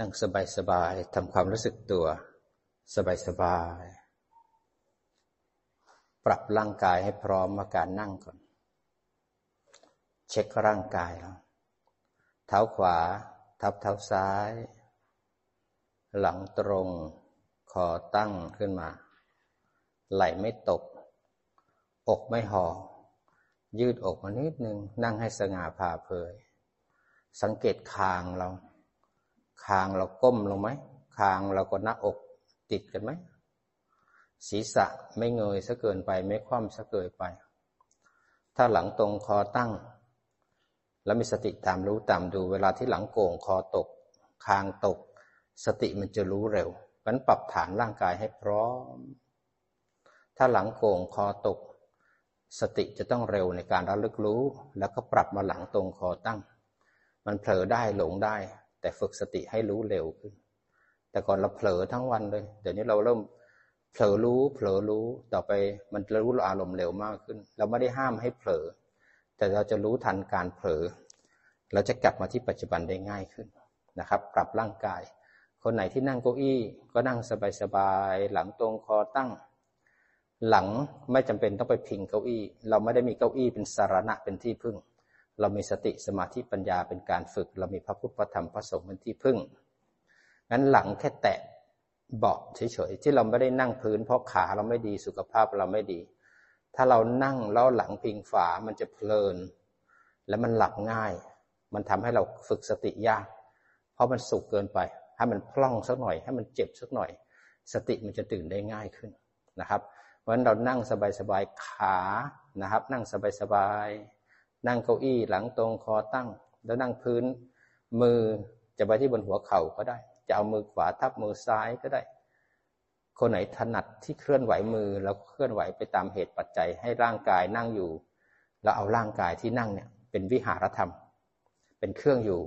นั่งสบายๆทำความรู้สึกตัว สบายๆปรับร่างกายให้พร้อมมาการนั่งก่อน เช็คร่างกายเท้าขวา ทับเท้าซ้าย หลังตรงคอตั้งขึ้นมา ไหล่ไม่ตก อกไม่ห่อยืดอกมานิดนึง นั่งให้สง่าผ่าเผย สังเกตคางเรา คางเราก้มลงไหมคางเราก็หน้าอกติดกันไหมศีรษะไม่เงยซะเกินไปไม่คว่ำซะเกินไป ถ้าหลังตรงคอตั้ง แล้วมีสติตามรู้ตามดูเวลาที่หลังโก่งคอตก คางตก สติมันจะรู้เร็วมันปรับฐานร่างกายให้พร้อม ถ้าหลังโก่งคอตก สติจะต้องเร็วในการระลึกรู้ แล้วก็ปรับมาหลังตรงคอตั้ง มันเผลอได้หลงได้ แต่ฝึกสติให้รู้เร็วขึ้น แต่ก่อนเราเผลอทั้งวันเลย เดี๋ยวนี้เราเริ่มเผลอรู้ เผลอรู้ต่อไปมันรู้อารมณ์เร็วมากขึ้น เราไม่ได้ห้ามให้เผลอ แต่เราจะรู้ทันการเผลอ เราจะกลับมาที่ปัจจุบันได้ง่ายขึ้นนะครับ ปรับร่างกาย คนไหนที่นั่งเก้าอี้ ก็นั่งสบายๆหลังตรงคอตั้ง หลังไม่จำเป็นต้องไปพิงเก้าอี้ เราไม่ได้มีเก้าอี้เป็นสารณะเป็นที่พึ่ง เรามีสติสมาธิปัญญาเป็นการฝึก เรามีพระพุทธพระธรรมพระสงฆ์เป็นที่พึ่ง งั้นหลังแค่แตะเบาะเฉยๆที่เราไม่ได้นั่งพื้น เพราะขาเราไม่ดีสุขภาพเราไม่ดี ถ้าเรานั่งแล้วหลังพิงฝามันจะเพลิน และมันหลับง่าย มันทำให้เราฝึกสติยาก เพราะมันสุกเกินไป ให้มันพล่องสักหน่อย ให้มันเจ็บสักหน่อย สติมันจะตื่นได้ง่ายขึ้นนะครับเพราะฉะนั้นเรานั่งสบายๆขานะครับ นั่งสบายๆ นั่งเก้าอี้หลังตรงคอตั้ง แล้วนั่งพื้น มือจะไปที่บนหัวเข่าก็ได้ จะเอามือขวาทับมือซ้ายก็ได้ คนไหนถนัดที่เคลื่อนไหวมือแล้วเคลื่อนไหวไปตามเหตุปัจจัยให้ร่างกายนั่งอยู่ แล้วเอาร่างกายที่นั่งเนี่ยเป็นวิหารธรรม เป็นเครื่องอยู่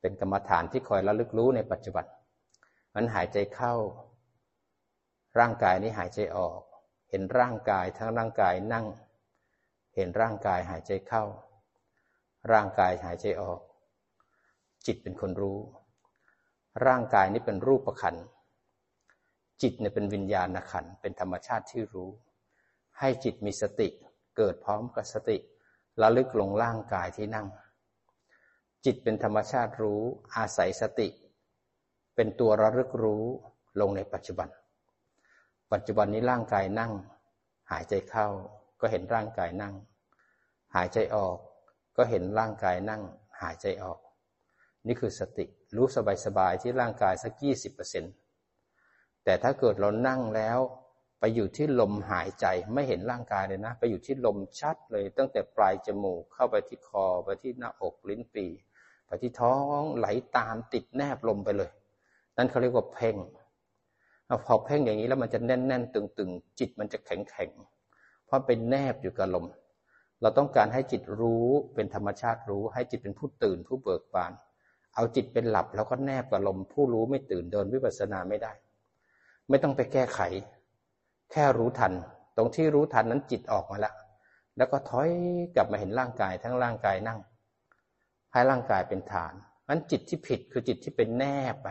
เป็นกรรมฐานที่คอยระลึกรู้ในปัจจุบันมันหายใจเข้า ร่างกายนี้หายใจออก เห็นร่างกายทั้งร่างกายนั่ง เห็นร่างกายหายใจเข้า ร่างกายหายใจออก จิตเป็นคนรู้ ร่างกายนี้เป็นรูปประคันจิตเนี่ยเป็นวิญญาณขันเป็นธรรมชาติที่รู้ ให้จิตมีสติเกิดพร้อมกับสติระลึกลงร่างกายที่นั่ง จิตเป็นธรรมชาติรู้อาศัยสติ เป็นตัวระลึกรู้ลงในปัจจุบัน ปัจจุบันนี้ร่างกายนั่ง หายใจเข้า ก็เห็นร่างกายนั่ง หายใจออก ก็เห็นร่างกายนั่ง หายใจออก นี่คือสติรู้สบายๆที่ร่างกายสักยี่สิบเปอร์เซ็นตแต่ถ้าเกิดเรานั่งแล้วไปอยู่ที่ลมหายใจไม่เห็นร่างกายเลยนะ ไปอยู่ที่ลมชัดเลยตั้งแต่ปลายจมูกเข้าไปที่คอไปที่หน้าอกลิ้นปีไปที่ท้องไหลตามติดแนบลมไปเลย นั่นเขาเรียกว่าเพ่งพอเพ่งอย่างนี้แล้วมันจะแน่นๆ ตึงๆ จิตมันจะแข็งๆ เพราะเป็นแนบอยู่กับลม เราต้องการให้จิตรู้เป็นธรรมชาติรู้ ให้จิตเป็นผู้ตื่นผู้เบิกบาน เอาจิตเป็นหลับแล้วก็แนบกับลม ผู้รู้ไม่ตื่นเดินวิปัสสนาไม่ได้ ไม่ต้องไปแก้ไข แค่รู้ทัน ตรงที่รู้ทันนั้นจิตออกมาแล้วแล้วก็ถอยกลับมาเห็นร่างกายทั้งร่างกายนั่ง ให้ร่างกายเป็นฐานนั้นจิตที่ผิดคือจิตที่เป็นแนบไป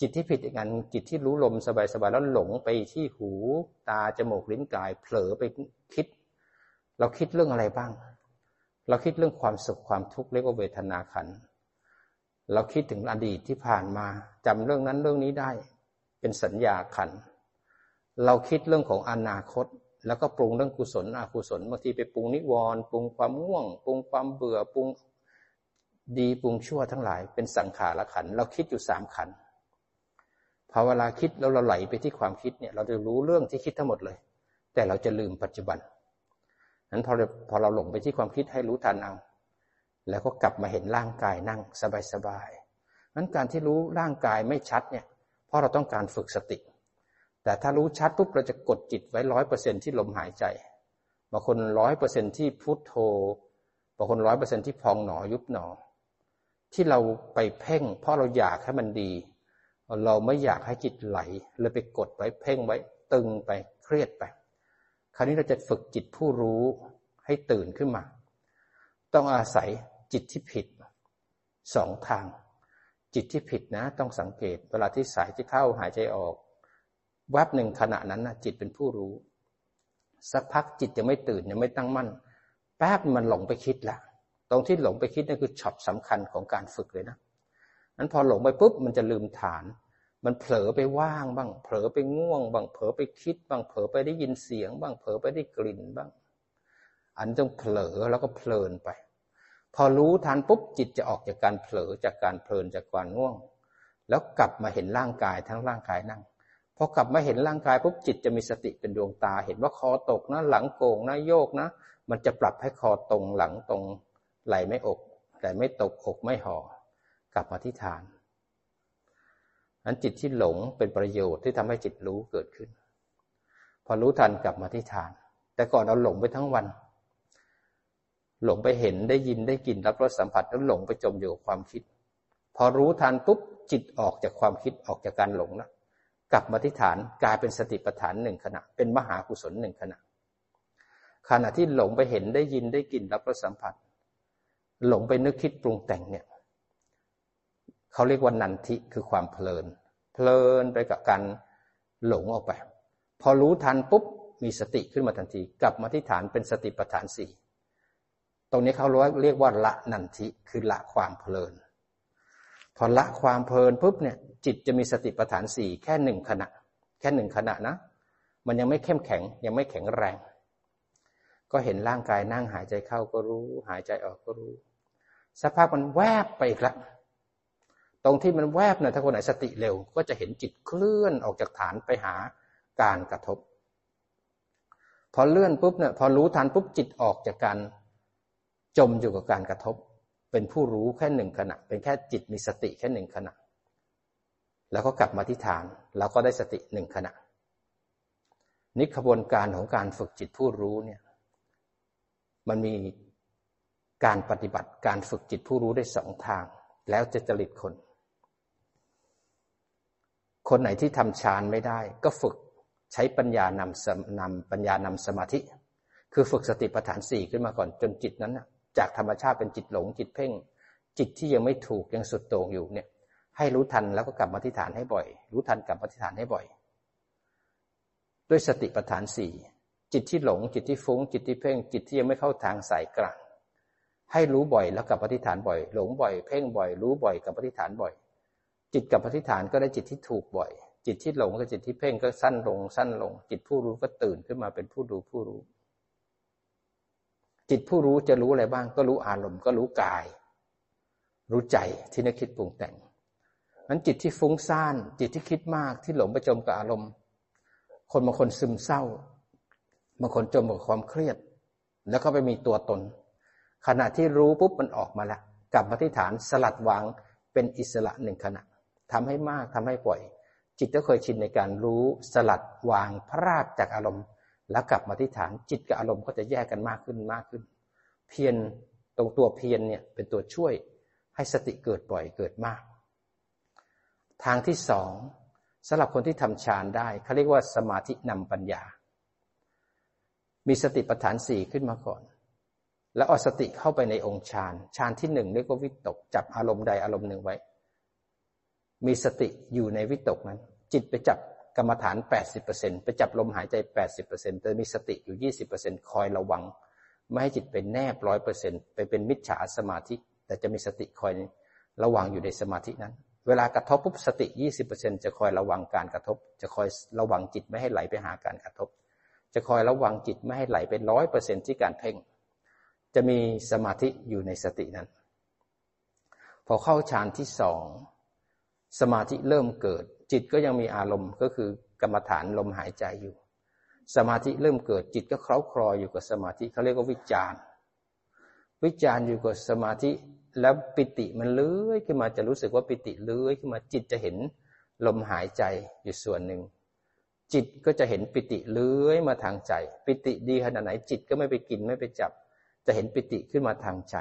จิตที่ผิดอีกอันจิตที่รู้ลมสบายๆแล้วหลงไปที่หูตาจมูกลิ้นกาย เผลอไปคิด เราคิดเรื่องอะไรบ้าง เราคิดเรื่องความสุขความทุกข์เรียกว่าเวทนาขัน เราคิดถึงอดีตที่ผ่านมาจำเรื่องนั้นเรื่องนี้ได้ เป็นสัญญาขัน เราคิดเรื่องของอนาคต แล้วก็ปรุงเรื่องกุศลอกุศลบางทีไปปรุงนิวรณ์ปรุงความง่วง ปรุงความเบื่อปรุงดีปรุงชั่วทั้งหลาย เป็นสังขารขัน เราคิดอยู่สามขันธ พอเวลาคิดแล้วเราไหลไปที่ความคิดเนี่ย เราจะรู้เรื่องที่คิดทั้งหมดเลย แต่เราจะลืมปัจจุบันนั้นพอพอเราหลงไปที่ความคิดให้รู้ทันเอาแล้วก็กลับมาเห็นร่างกายนั่งสบายๆนั้นการที่รู้ร่างกายไม่ชัดเนี่ย เพราะเราต้องการฝึกสติ แต่ถ้ารู้ชัดปุ๊บเราจะกดจิตไว้ร้อยเปอร์เซ็นที่ลมหายใจ บางคนร้อยเปอร์เซ็นที่พุทโธ บางคนร้อยเปอร์เซ็นที่พองหนอยุบหนอ ที่เราไปเพ่ง เพราะเราอยากให้มันดี เราไม่อยากให้จิตไหลเลยไปกดไว้เพ่งไว้ตึงไปเครียดไป คราวนี้เราจะฝึกจิตผู้รู้ให้ตื่นขึ้นมา ต้องอาศัยจิตที่ผิดสองทาง จิตที่ผิดนะ ต้องสังเกต เวลาที่สายที่เข้าหายใจออกแวบหนึ่งขณะนั้นนะจิตเป็นผู้รู้ สักพักจิตยังไม่ตื่นยังไม่ตั้งมั่น แป๊บมันหลงไปคิดละตรงที่หลงไปคิดนั่นคือช็อตสำคัญของการฝึกเลยนะ นั้นพอหลงไปปุ๊บมันจะลืมฐาน มันเผลอไปว่างบ้าง เผลอไปง่วงบ้าง เผลอไปคิดบ้าง เผลอไปได้ยินเสียงบ้าง เผลอไปได้กลิ่นบ้าง อันต้องเผลอแล้วก็เพลินไป พอรู้ทันปุ๊บจิตจะออกจากการเผลอจากการเพลินจากการง่วง แล้วกลับมาเห็นร่างกายทั้งร่างกายนั่งพอกลับมาเห็นร่างกายปุ๊บจิตจะมีสติเป็นดวงตา เห็นว่าคอตกนะ หลังโก่งนะโยกนะ มันจะปรับให้คอตรงหลังตรงไหลไม่อกแต่ไม่ตกอกไม่ห่อ กลับมาที่ฐานนั้นจิตที่หลงเป็นประโยชน์ที่ทำให้จิตรู้เกิดขึ้น พอรู้ทันกลับมาที่ฐาน แต่ก่อนเราหลงไปทั้งวัน หลงไปเห็นได้ยินได้กลิ่นรับรสสัมผัสแล้วหลงไปจมอยู่กับความคิด พอรู้ทันปุ๊บจิตออกจากความคิดออกจากการหลงแล้วกลับมาที่ฐานกลายเป็นสติปัฏฐานหนึ่งขณะ เป็นมหากุศลหนึ่งขณะ ขณะที่หลงไปเห็นได้ยินได้กลิ่นรับรสสัมผัส หลงไปนึกคิดปรุงแต่งเนี่ย เขาเรียกว่านันทิคือความเพลิน เพลินไปกับการหลงออกไป พอรู้ทันปุ๊บมีสติขึ้นมาทันที กลับมาที่ฐานเป็นสติปัฏฐานสี่ตรงนี้เขาเรียกว่าละนันทิคือละความเพลิน พอละความเพลินปุ๊บเนี่ย จิตจะมีสติปัฏฐานสี่แค่หนึ่งขณะ แค่หนึ่งขณะนะ มันยังไม่เข้มแข็งยังไม่แข็งแรง ก็เห็นร่างกายนั่งหายใจเข้าก็รู้ หายใจออกก็รู้สักพักมันแวบไปอีกและ ตรงที่มันแวบเนี่ยถ้าคนไหนสติเร็ว ก็จะเห็นจิตเคลื่อนออกจากฐานไปหาการกระทบ พอเลื่อนปุ๊บเนี่ยพอรู้ทันปุ๊บจิตออกจากการจมอยู่กับการกระทบ เป็นผู้รู้แค่หนึ่งขณะ เป็นแค่จิตมีสติแค่หนึ่งขณะ แล้วก็กลับมาที่ฐาน แล้วก็ได้สติหนึ่งขณะนี่ขบวนการของการฝึกจิตผู้รู้เนี่ย มันมีการปฏิบัติการฝึกจิตผู้รู้ได้สองทาง แล้วจะจริตคน คนไหนที่ทำฌานไม่ได้ ก็ฝึกใช้ปัญญานำนำปัญญานำสมาธิ คือฝึกสติปัฏฐานสี่ขึ้นมาก่อนจนจิตนั้นนะจากธรรมชาติเป็นจิตหลงจิตเพ่ง จิตที่ยังไม่ถูกยังสุดโต่งอยู่เนี่ยให้รู้ทันแล้วก็กลับมาที่ฐานให้บ่อย รู้ทันกลับมาที่ฐานให้บ่อย ด้วยสติปัฏฐานสี่จิตที่หลงจิตที่ฟุ้งจิตที่เพ่ง จิตที่ยังไม่เข้าทางสายกลางให้รู้บ่อยแล้วกลับมาที่ฐานบ่อย หลงบ่อยเพ่งบ่อย รู้บ่อยกลับมาที่ฐานบ่อย จิตกับปฏิฐานก็ได้จิตที่ถูกบ่อย จิตที่หลงกับจิตที่เพ่งก็สั้นลง สั้นลง จิตผู้รู้ก็ตื่นขึ้นมาเป็นผู้ดูผู้รู้ จิตผู้รู้จะรู้อะไรบ้าง ก็รู้อารมณ์ก็รู้กาย รู้ใจที่นึกคิดปรุงแต่งนั้นจิตที่ฟุ้งซ่านจิตที่คิดมากที่หลงไปจมกับอารมณ์ คนบางคนซึมเศร้าบางคนจมกับความเครียด แล้วก็ไปมีตัวตน ขณะที่รู้ปุ๊บมันออกมาล้วกลับมาที่ฐานสลัดวางเป็นอิสระหนึ่งขณะ ทำให้มากทำให้ปล่อย จิตก็เคยชินในการรู้สลัดวางพระราชจากอารมณ์ แล้วกลับมาที่ฐานจิตกับอารมณ์ก็จะแยกกันมากขึ้นมากขึ้น เพียรตรงตัวเพียรเนี่ยเป็นตัวช่วยให้สติเกิดบ่อยเกิดมาก ทางที่สองสำหรับคนที่ทำฌานได้เขาเรียกว่าสมาธินำปัญญา มีสติปัฏฐานสี่ขึ้นมาก่อน แล้วเอาสติเข้าไปในองค์ฌานฌานที่หนึ่งเรียกว่าวิตกจับอารมณ์ใดอารมณ์หนึ่งไว้ มีสติอยู่ในวิตกนั้น จิตไปจับกรรมฐาน 80%ไปจับลมหายใจ 80%แต่มีสติอยู่ 20%คอยระวัง ไม่ให้จิตเป็นแนบร้อยเปอร์เซ็นต์ไปเป็นมิจฉาสมาธิ แต่จะมีสติคอยระวังอยู่ในสมาธินั้น เวลากระทบปุ๊บสติ 20%จะคอยระวังการกระทบ จะคอยระวังจิตไม่ให้ไหลไปหาการกระทบ จะคอยระวังจิตไม่ให้ไหลเป็นร้อยเปอร์เซ็นที่การเพ่ง จะมีสมาธิอยู่ในสตินั้น พอเข้าฌานที่สอง สมาธิเริ่มเกิด จิตก็ยังมีอารมณ์ก็คือกรรมฐานลมหายใจอยู่ สมาธิเริ่มเกิดจิตก็เคล้าคลออยู่กับสมาธิเขาเรียกว่าวิจารวิจารอยู่กับสมาธิแล้วปิติมันเลื้อยขึ้นมาจะรู้สึกว่าปิติเลื้อยขึ้นมาจิตจะเห็นลมหายใจอยู่ส่วนหนึ่งจิตก็จะเห็นปิติเลื้อยมาทางใจ ปิติดีขนาดไหนจิตก็ไม่ไปกินไม่ไปจับ จะเห็นปิติขึ้นมาทางใจ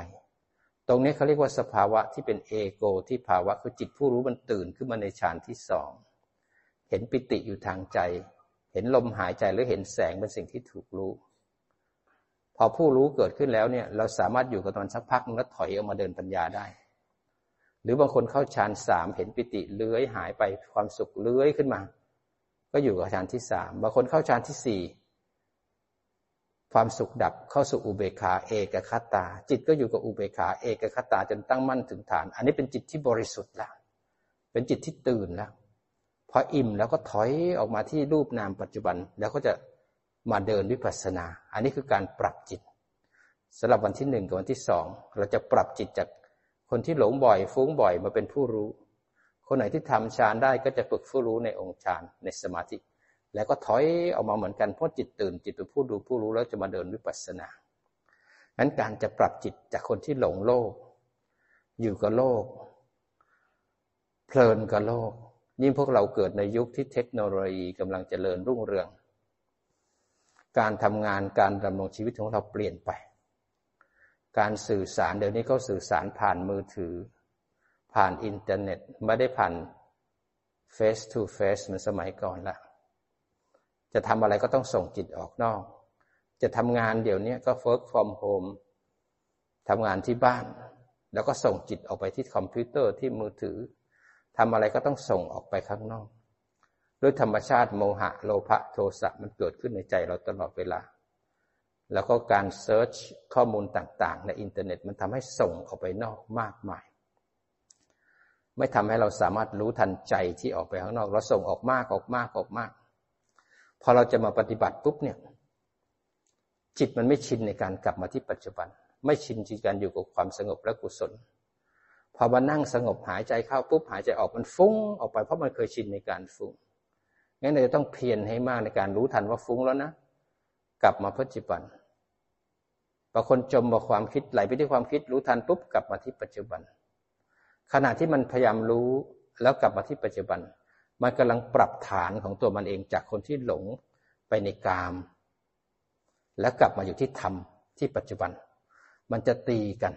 ตรงนี้เขาเรียกว่าสภาวะที่เป็นเอโกที่ภาวะคือจิตผู้รู้มันตื่นขึ้นมาในฌานที่สองเห็นปิติอยู่ทางใจ เห็นลมหายใจหรือเห็นแสงเป็นสิ่งที่ถูกรู้ พอผู้รู้เกิดขึ้นแล้วเนี่ยเราสามารถอยู่กับมันสักพักแล้วถอยออกมาเดินปัญญาได้ หรือบางคนเข้าฌานสามเห็นปิติเลื้อยหายไปความสุขเลื้อยขึ้นมา ก็อยู่กับฌานที่สามบางคนเข้าฌานที่สี่ ความสุขดับเข้าสู่อุเบกขาเอกคตา จิตก็อยู่กับอุเบกขาเอกคตาจนตั้งมั่นถึงฐาน อันนี้เป็นจิตที่บริสุทธิ์แล้วเป็นจิตที่ตื่นแล้วพออิ่มแล้วก็ถอยออกมาที่รูปนามปัจจุบันแล้วก็จะมาเดินวิปัสสนา อันนี้คือการปรับจิตสำหรับวันที่หนึ่งกับวันที่สองเราจะปรับจิตจากคนที่หลงบ่อย ฟุ้งบ่อยมาเป็นผู้รู้ คนไหนที่ทำฌานได้ก็จะฝึกผู้รู้ในองค์ฌานในสมาธิ แล้วก็ถอยออกมาเหมือนกันเพราะจิตตื่นจิตเป็นผู้ดูผู้รู้แล้วจะมาเดินวิปัสสนานั้นการจะปรับจิตจากคนที่หลงโลก อยู่กับโลก เพลินกับโลก ยิ่งพวกเราเกิดในยุคที่เทคโนโลยีกำลังเจริญรุ่งเรือง การทำงานการดำรงชีวิตของเราเปลี่ยนไป การสื่อสารเดี๋ยวนี้เขาสื่อสารผ่านมือถือ ผ่านอินเทอร์เน็ตไม่ได้ผ่าน face to face เหมือนสมัยก่อนละ จะทำอะไรก็ต้องส่งจิตออกนอก จะทำงานเดี๋ยวนี้ก็ work from home ทำงานที่บ้าน แล้วก็ส่งจิตออกไปที่คอมพิวเตอร์ที่มือถือทำอะไรก็ต้องส่งออกไปข้างนอกด้วยธรรมชาติโมหะโลภะโทสะมันเกิดขึ้นในใจเราตลอดเวลา แล้วก็การ search ข้อมูลต่างๆ ในอินเทอร์เน็ตมันทำให้ส่งออกไปนอกมากมาย ไม่ทำให้เราสามารถรู้ทันใจที่ออกไปข้างนอก เราส่งออกมากออกมากออกมาก พอเราจะมาปฏิบัติปุ๊บเนี่ย จิตมันไม่ชินในการกลับมาที่ปัจจุบัน ไม่ชินในการอยู่กับความสงบและกุศล พอมานั่งสงบหายใจเข้าปุ๊บหายใจออกมันฟุ้งออกไปเพราะมันเคยชินในการฟุ้งงั้นเราจะต้องเพียรให้มากในการรู้ทันว่าฟุ้งแล้วนะ กลับมาปัจจุบันบางคนจมกับความคิดไหลไปที่ความคิดรู้ทันปุ๊บกลับมาที่ปัจจุบัน ขณะที่มันพยายามรู้แล้วกลับมาที่ปัจจุบัน มันกำลังปรับฐานของตัวมันเองจากคนที่หลงไปในกาม แล้วกลับมาอยู่ที่ธรรมที่ปัจจุบัน มันจะตีกัน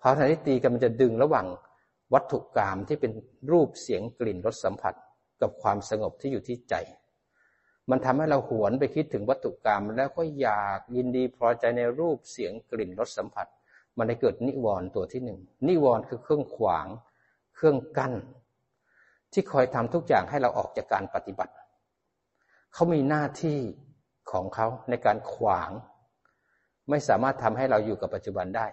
พอทันที่ตีกันมันจะดึงระหว่างวัตถุกรรมที่เป็นรูปเสียงกลิ่นรสสัมผัสกับความสงบที่อยู่ที่ใจ มันทำให้เราหวนไปคิดถึงวัตถุกรรม แล้วก็อยากยินดีพอใจในรูปเสียงกลิ่นรสสัมผัส มันได้เกิดนิวรณ์ตัวที่หนึ่งนิวรณ์คือเครื่องขวาง เครื่องกั้น ที่คอยทำทุกอย่างให้เราออกจากการปฏิบัติ เขามีหน้าที่ของเขาในการขวาง ไม่สามารถทำให้เราอยู่กับปัจจุบันได้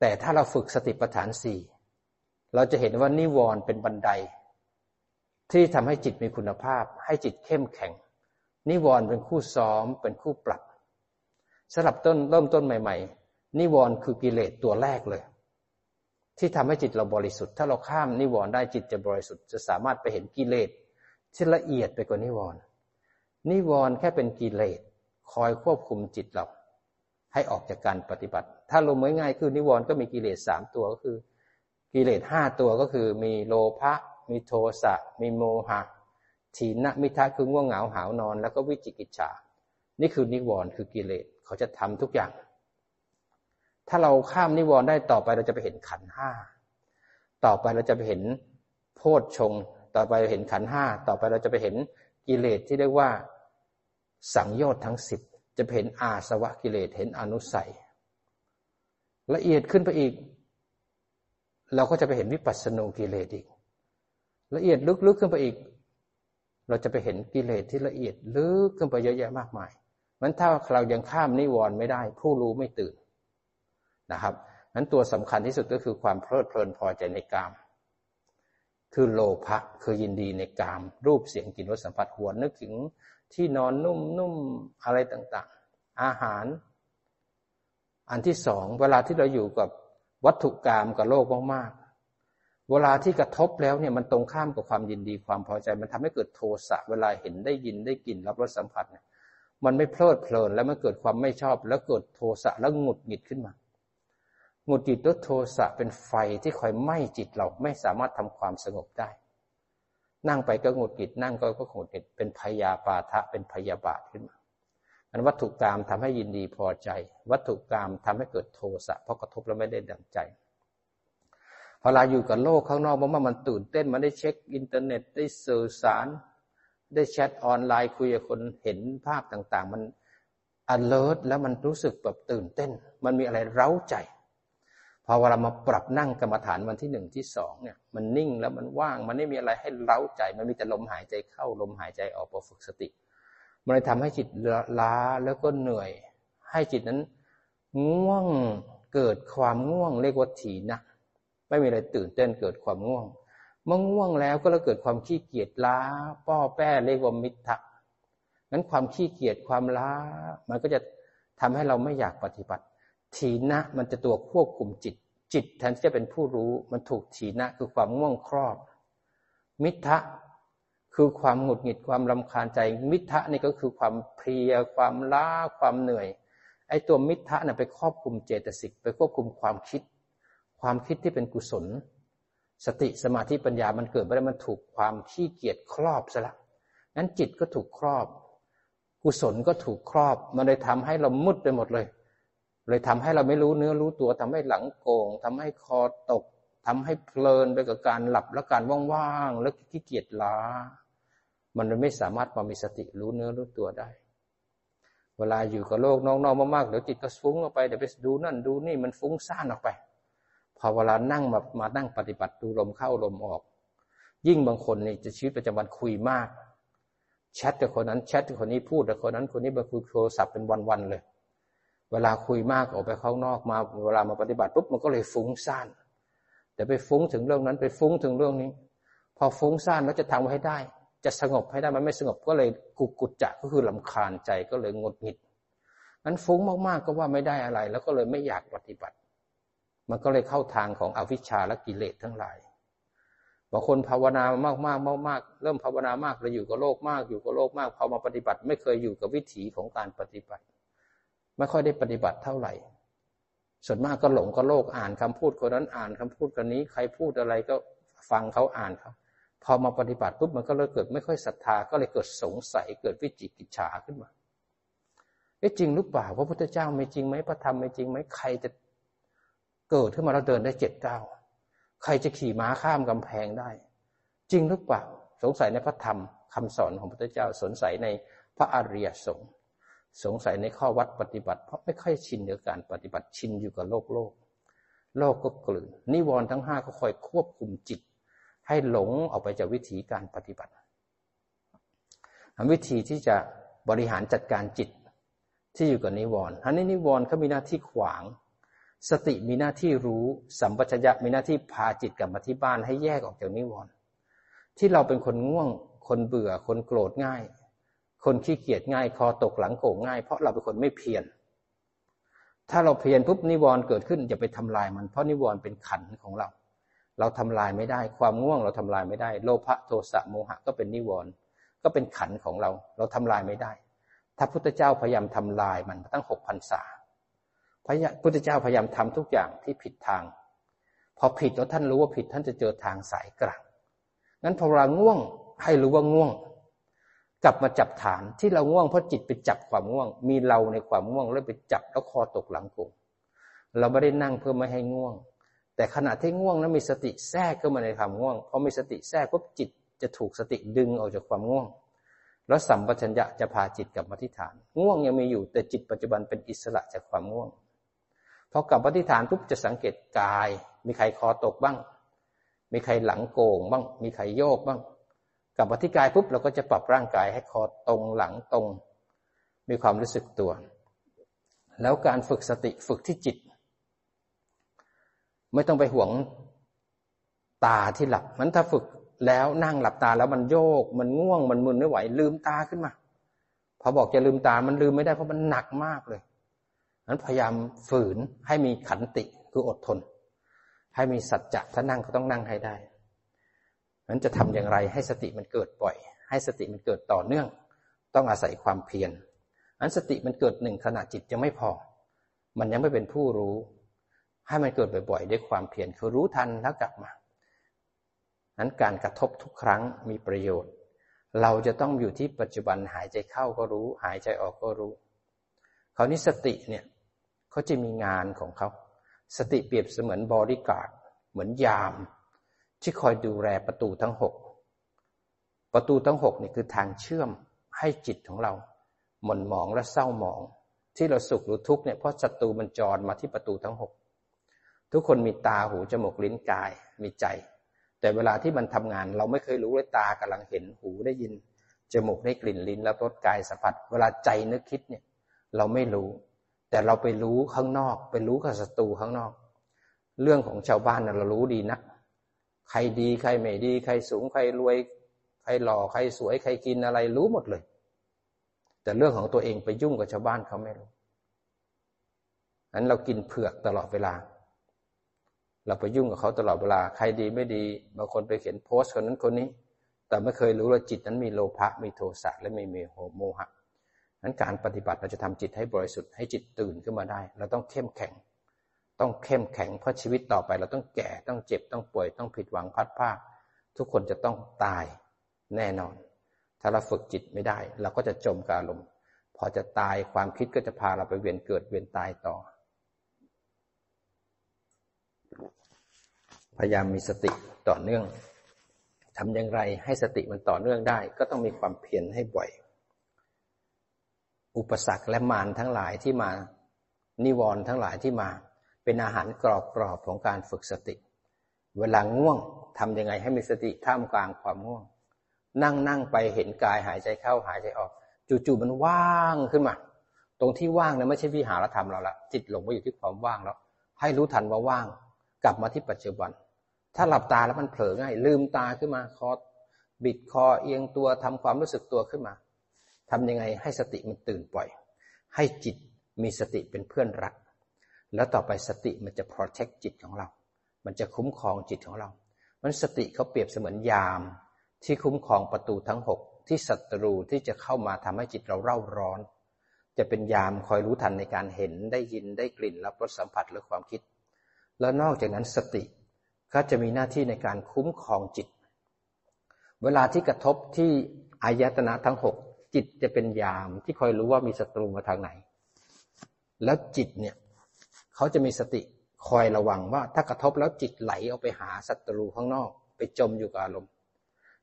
แต่ถ้าเราฝึกสติปัฏฐานสี่เราจะเห็นว่านิวรณ์เป็นบันได ที่ทำให้จิตมีคุณภาพ ให้จิตเข้มแข็ง นิวรณ์เป็นคู่ซ้อมเป็นคู่ปรับสำหรับต้นเริ่มต้นใหม่ ๆ นิวรณ์คือกิเลสตัวแรกเลย ที่ทำให้จิตเราบริสุทธิ์ ถ้าเราข้ามนิวรณ์ได้จิตจะบริสุทธิ์ จะสามารถไปเห็นกิเลสที่ละเอียดไปกว่านิวรณ์นิวรณ์แค่เป็นกิเลสคอยควบคุมจิตเรา ให้ออกจากการปฏิบัติ ถ้าลงง่ายๆคือนิวรณ์ก็มีกิเลสสามตัวก็คือ กิเลสห้าตัวก็คือ มีโลภะมีโทสะมีโมหะทีนะมิทะคือง่วงเหงาหาวนอน แล้วก็วิจิกิจฉานี่คือนิวรณ์คือกิเลสเขาจะทำทุกอย่าง ถ้าเราข้ามนิวรณ์ได้ต่อไปเราจะไปเห็นขันห้าต่อไปเราจะไปเห็นโพชฌงต่อไปเห็นขันห้าต่อไปเราจะไปเห็นกิเลสที่เรียกว่าสังโยชน์ทั้งสิบจะเห็นอาสวะกิเลสเห็นอนุสัย ละเอียดขึ้นไปอีก เราก็จะไปเห็นวิปัสสนูกิเลสอีก ละเอียดลึกๆขึ้นไปอีก เราจะไปเห็นกิเลสที่ละเอียดลึกขึ้นไปเยอะแยะมากมายมันถ้าเรายังข้ามนิวรณ์ไม่ได้ ผู้รู้ไม่ตื่น นะครับนั้นตัวสำคัญที่สุดก็คือความเพลิดเพลินพอใจในกาม คือโลภะคือยินดีในกาม รูปเสียงกลิ่นรสสัมผัสหัวนึกถึงที่นอนนุ่มๆอะไรต่างๆ อาหาร อันที่สองเวลาที่เราอยู่กับวัตถุกรรมกับโลกมากๆ เวลาที่กระทบแล้วเนี่ยมันตรงข้ามกับความยินดีความพอใจ มันทำให้เกิดโทสะเวลาเห็นได้ยินได้กลิ่นรับรสสัมผัสเนี่ยมันไม่เพลิดเพลินแล้วมันเกิดความไม่ชอบ แล้วเกิดโทสะแล้วหงุดหงิดขึ้นมา หงุดหงิดด้วยโทสะเป็นไฟที่คอยไหม้จิตเราไม่สามารถทำความสงบได้ นั่งไปก็หงุดหงิดนั่งก็ก็หงุดหงิดเป็นพยาปาทะเป็นพยาบาทขึ้นมาอันวัตถุกรรมทำให้ยินดีพอใจ วัตถุกรรมทำให้เกิดโทสะเพราะกระทบแล้วไม่ได้ดังใจพอเวลาอยู่กับโลกข้างนอกมันมันตื่นเต้นมันได้เช็คอินเทอร์เน็ตได้สื่อสาร ได้แชทออนไลน์คุยกับคนเห็นภาพต่าง ๆ มัน alert แล้วมันรู้สึกแบบตื่นเต้น มันมีอะไรเร้าใจ พอเวลามาปรับนั่งกรรมฐานวันที่หนึ่งที่สองเนี่ยมันนิ่งแล้วมันว่าง มันไม่มีอะไรให้เล้าใจ มันมีแต่ลมหายใจเข้าลมหายใจออกพอฝึกสติ มันเลยทำให้จิตล้าแล้วก็เหนื่อย ให้จิตนั้นง่วงเกิดความง่วงเรียกว่าถีนะไม่มีอะไรตื่นเต้นเกิดความง่วงเมื่อง่วงแล้วก็เลยเกิดความขี้เกียจล้า ป้อแป้เรียกว่ามิทะงั้นความขี้เกียจความล้า มันก็จะทำให้เราไม่อยากปฏิบัติ ถีนะมันจะตัวควบคุมจิต จิตแทนที่จะเป็นผู้รู้ มันถูกถีนะคือความง่วงครอบ มิทะคือความหงุดหงิดความลำคาญใจ มิทะนี่ก็คือความเพลีย ความล้าความเหนื่อย ไอ้ตัวมิทะน่ะไปครอบคุมเจตสิก ไปควบคุมความคิด ความคิดที่เป็นกุศล สติสมาธิปัญญามันเกิดไปแล้มันถูกความขี้เกียจครอบซะละนั้นจิตก็ถูกครอบ กุศลก็ถูกครอบ มันเลยทำให้เรามุดไปหมดเลย เลยทำให้เราไม่รู้เนื้อรู้ตัวทำให้หลังโกงทำให้คอตกทำให้เพลินไปกับการหลับและการว่างๆแล้วขี้เกียจล้า มันไม่สามารถมามีสติรู้เนื้อรู้ตัวได้ เวลาอยู่กับโลกน้องๆมากๆเดี๋ยวจิตก็ฟุ้งออกไปเดี๋ยวไปดูนั่นดูนี่มันฟุ้งซ่านออกไป พอเวลานั่งมามานั่งปฏิบัติดูลมเข้าลมออก ยิ่งบางคนนี่จะชีวิตประจำวันคุยมากแชทกับคนนั้นแชทกับคนนี้พูดกับคนนั้นคนนี้มาคุยโทรศัพท์เป็นวันๆเลย เวลาคุยมากออกไปข้างนอกมาเวลามาปฏิบัติปุ๊บมันก็เลยฟุ้งซ่านแต่ไปฟุ้งถึงเรื่องนั้นไปฟุ้งถึงเรื่องนี้ พอฟุ้งซ่านแล้วจะทำให้ได้ จะสงบให้ได้มันไม่สงบก็เลยกุกกุจจะก็คือลำคาญใจก็เลยงดหงิดนั้นฟุ้งมากๆก็ว่าไม่ได้อะไร แล้วก็เลยไม่อยากปฏิบัติ มันก็เลยเข้าทางของอวิชชาและกิเลสทั้งหลายบางคนภาวนามากมากมากมากเริ่มภาวนามากเลยอยู่กับโลกมากอยู่กับโลกมากพอมาปฏิบัติ ไม่เคยอยู่กับวิถีของการปฏิบัติ ไม่ค่อยได้ปฏิบัติเท่าไหร่ ส่วนมากก็หลงกับโลกอ่านคำพูดคนนั้นอ่านคำพูดคนนี้ ใครพูดอะไรก็ฟังเขาอ่านเขาพอมาปฏิบัติปุ๊บมันก็เลยเกิดไม่ค่อยศรัทธาก็เลยเกิดสงสัยเกิดวิจิกิจฉาขึ้นมาเอ๊ะจริงหรือเปล่าพระพุทธเจ้าไม่จริงไหมพระธรรมไม่จริงไหมใครจะเกิดขึ้นมาแล้วเดินได้เจ็ดเก้าใครจะขี่ม้าข้ามกำแพงได้ จริงหรือเปล่า สงสัยในพระธรรมคำสอนของพระพุทธเจ้าสงสัยในพระอริยสงฆ์ สงสัยในข้อวัดปฏิบัติ เพราะไม่ค่อยชินในการปฏิบัติชินอยู่กับโลกโลก โลกก็กลืนนิวรณ์ทั้งห้าก็คอยควบคุมจิต ให้หลงออกไปจากวิธีการปฏิบัติวิธีที่จะบริหารจัดการจิตที่อยู่กับนิวรณ์อันนี้นิวรณ์เขามีหน้าที่ขวาง สติมีหน้าที่รู้ สัมปชัญญะมีหน้าที่พาจิตกลับมาที่บ้านให้แยกออกจากนิวรณ์ที่เราเป็นคนง่วง คนเบื่อ คนโกรธง่าย คนขี้เกียจง่ายคอตกหลังโก่งง่าย เพราะเราเป็นคนไม่เพียรถ้าเราเพียรปุ๊บนิวรณ์เกิดขึ้นอย่าไปทำลายมัน เพราะนิวรณ์เป็นขันของเรา เราทำลายไม่ได้ ความง่วงเราทำลายไม่ได้ โลภะโทสะโมหะก็เป็นนิวรณ์ก็เป็นขันของเรา เราทำลายไม่ได้ ถ้าพุทธเจ้าพยายามทำลายมันตั้งหกพันษาพระพุทธเจ้าพยายามทำทุกอย่างที่ผิดทาง พอผิดแล้วท่านรู้ว่าผิดท่านจะเจอทางสายกลางงั้นพอเราง่วงให้รู้ว่าง่วง กลับมาจับฐานที่เราง่วงเพราะจิตไปจับความง่วง มีเราในความง่วงแล้วไปจับแล้วคอตกหลังกงเราไม่ได้นั่งเพื่อไม่ให้ง่วง แต่ขณะที่ง่วงนั้นมีสติแทรกเข้ามาในความง่วงพอมีสติแทรกปุ๊บจิตจะถูกสติดึงออกจากความง่วง แล้วสัมปชัญญะจะพาจิตกลับมาที่ฐาน ง่วงยังมีอยู่แต่จิตปัจจุบันเป็นอิสระจากความง่วงพอกลับมาที่ฐานปุ๊บจะสังเกตกาย มีใครคอตกบ้าง มีใครหลังโก่งบ้าง มีใครโยกบ้าง กลับมาที่กายปุ๊บเราก็จะปรับร่างกายให้คอตรงหลังตรง มีความรู้สึกตัว แล้วการฝึกสติฝึกที่จิต ไม่ต้องไปห่วงตาที่หลับมันถ้าฝึกแล้วนั่งหลับตาแล้วมันโยก มันง่วงมันมึนไม่ไหว ลืมตาขึ้นมา พอบอกจะลืมตามันลืมไม่ได้เพราะมันหนักมากเลยนั้นพยายามฝืนให้มีขันติคืออดทน ให้มีสัจจะถ้านั่งก็ต้องนั่งให้ได้ นั้นจะทำอย่างไรให้สติมันเกิดบ่อย ให้สติมันเกิดต่อเนื่อง ต้องอาศัยความเพียรนั้นสติมันเกิดหนึ่งขณะจิตยังไม่พอ มันยังไม่เป็นผู้รู้ ให้มันเกิดบ่อยๆ ด้วยความเพียรคือรู้ทันแล้วกลับมานั้นการกระทบทุกครั้งมีประโยชน์ เราจะต้องอยู่ที่ปัจจุบันหายใจเข้าก็รู้ หายใจออกก็รู้คราวนี้สติเนี่ยเขาจะมีงานของเขา สติเปรียบเสมือนบริการดเหมือนยาม ที่คอยดูแลประตูทั้งหกประตูทั้งหกนี่คือทางเชื่อมให้จิตของเรา หม่นหมองและเศร้าหมอง ที่เราสุขหรือทุกข์เนี่ยเพราะศัตรูมันจรมาที่ประตูทั้งหกทุกคนมีตาหูจมูกลิ้นกายมีใจ แต่เวลาที่มันทำงาน เราไม่เคยรู้เลยตากำลังเห็นหูได้ยินจมูกได้กลิ่นลิ้นแล้วรสกายสัมผัส เวลาใจนึกคิดเนี่ย เราไม่รู้ แต่เราไปรู้ข้างนอก ไปรู้กับศัตรูข้างนอก เรื่องของชาวบ้านเรารู้ดีนะ ใครดีใครไม่ดี ใครสูงใครรวย ใครหล่อใครสวย ใครกินอะไรรู้หมดเลย แต่เรื่องของตัวเองไปยุ่งกับชาวบ้านเขาไม่รู้นั้นเรากินเผือกตลอดเวลา เราไปยุ่งกับเขาตลอดเวลา ใครดีไม่ดีบางคนไปเขียนโพสต์คนนั้นคนนี้ แต่ไม่เคยรู้ว่าจิตนั้นมีโลภะมีโทสะและไม่มีโมหะนั้นการปฏิบัติเราจะทำจิตให้บริสุทธิ์ให้จิตตื่นขึ้นมาได้ เราต้องเข้มแข็ง ต้องเข้มแข็งเพราะชีวิตต่อไป เราต้องแก่ต้องเจ็บต้องป่วย ต้องผิดหวังพัดภาคทุกคนจะต้องตายแน่นอน ถ้าเราฝึกจิตไม่ได้ เราก็จะจมกับอารมณ์พอจะตายความคิดก็จะพาเราไปเวียนเกิดเวียนตายต่อ พยายามมีสติต่อเนื่องทำอย่างไรให้สติมันต่อเนื่องได้ ก็ต้องมีความเพียรให้บ่อย อุปสรรคและมารทั้งหลายที่มา นิวรณ์ทั้งหลายที่มา เป็นอาหารกรอบๆของการฝึกสติ เวลาง่วงทำยังไงให้มีสติท่ามกลางความง่วง นั่งนั่งไปเห็นกายหายใจเข้าหายใจออก จู่ๆมันว่างขึ้นมา ตรงที่ว่างนะไม่ใช่วิหารธรรมเราละจิตหลงไปอยู่ที่ความว่างแล้ว ให้รู้ทันว่าว่าง กลับมาที่ปัจจุบัน ถ้าหลับตาแล้วมันเผลอง่าย ลืมตาขึ้นมาคอบิดคอเอียงตัวทำความรู้สึกตัวขึ้นมาทำยังไงให้สติมันตื่นปล่อย ให้จิตมีสติเป็นเพื่อนรัก แล้วต่อไปสติมันจะ protect จิตของเรา มันจะคุ้มครองจิตของเรา มันสติเขาเปรียบเสมือนยาม ที่คุ้มครองประตูทั้งหกที่ศัตรูที่จะเข้ามาทำให้จิตเราเร่าร้อน จะเป็นยามคอยรู้ทันในการเห็นได้ยินได้กลิ่นรับรสสัมผัสหรือความคิด แล้วนอกจากนั้นสติก็จะมีหน้าที่ในการคุ้มครองจิต เวลาที่กระทบที่อายตนะทั้งหกจิตจะเป็นยามที่คอยรู้ว่ามีศัตรูมาทางไหน แล้วจิตเนี่ย เขาจะมีสติคอยระวังว่าถ้ากระทบแล้วจิตไหลออกไปหาศัตรูข้างนอก ไปจมอยู่กับอารมณ์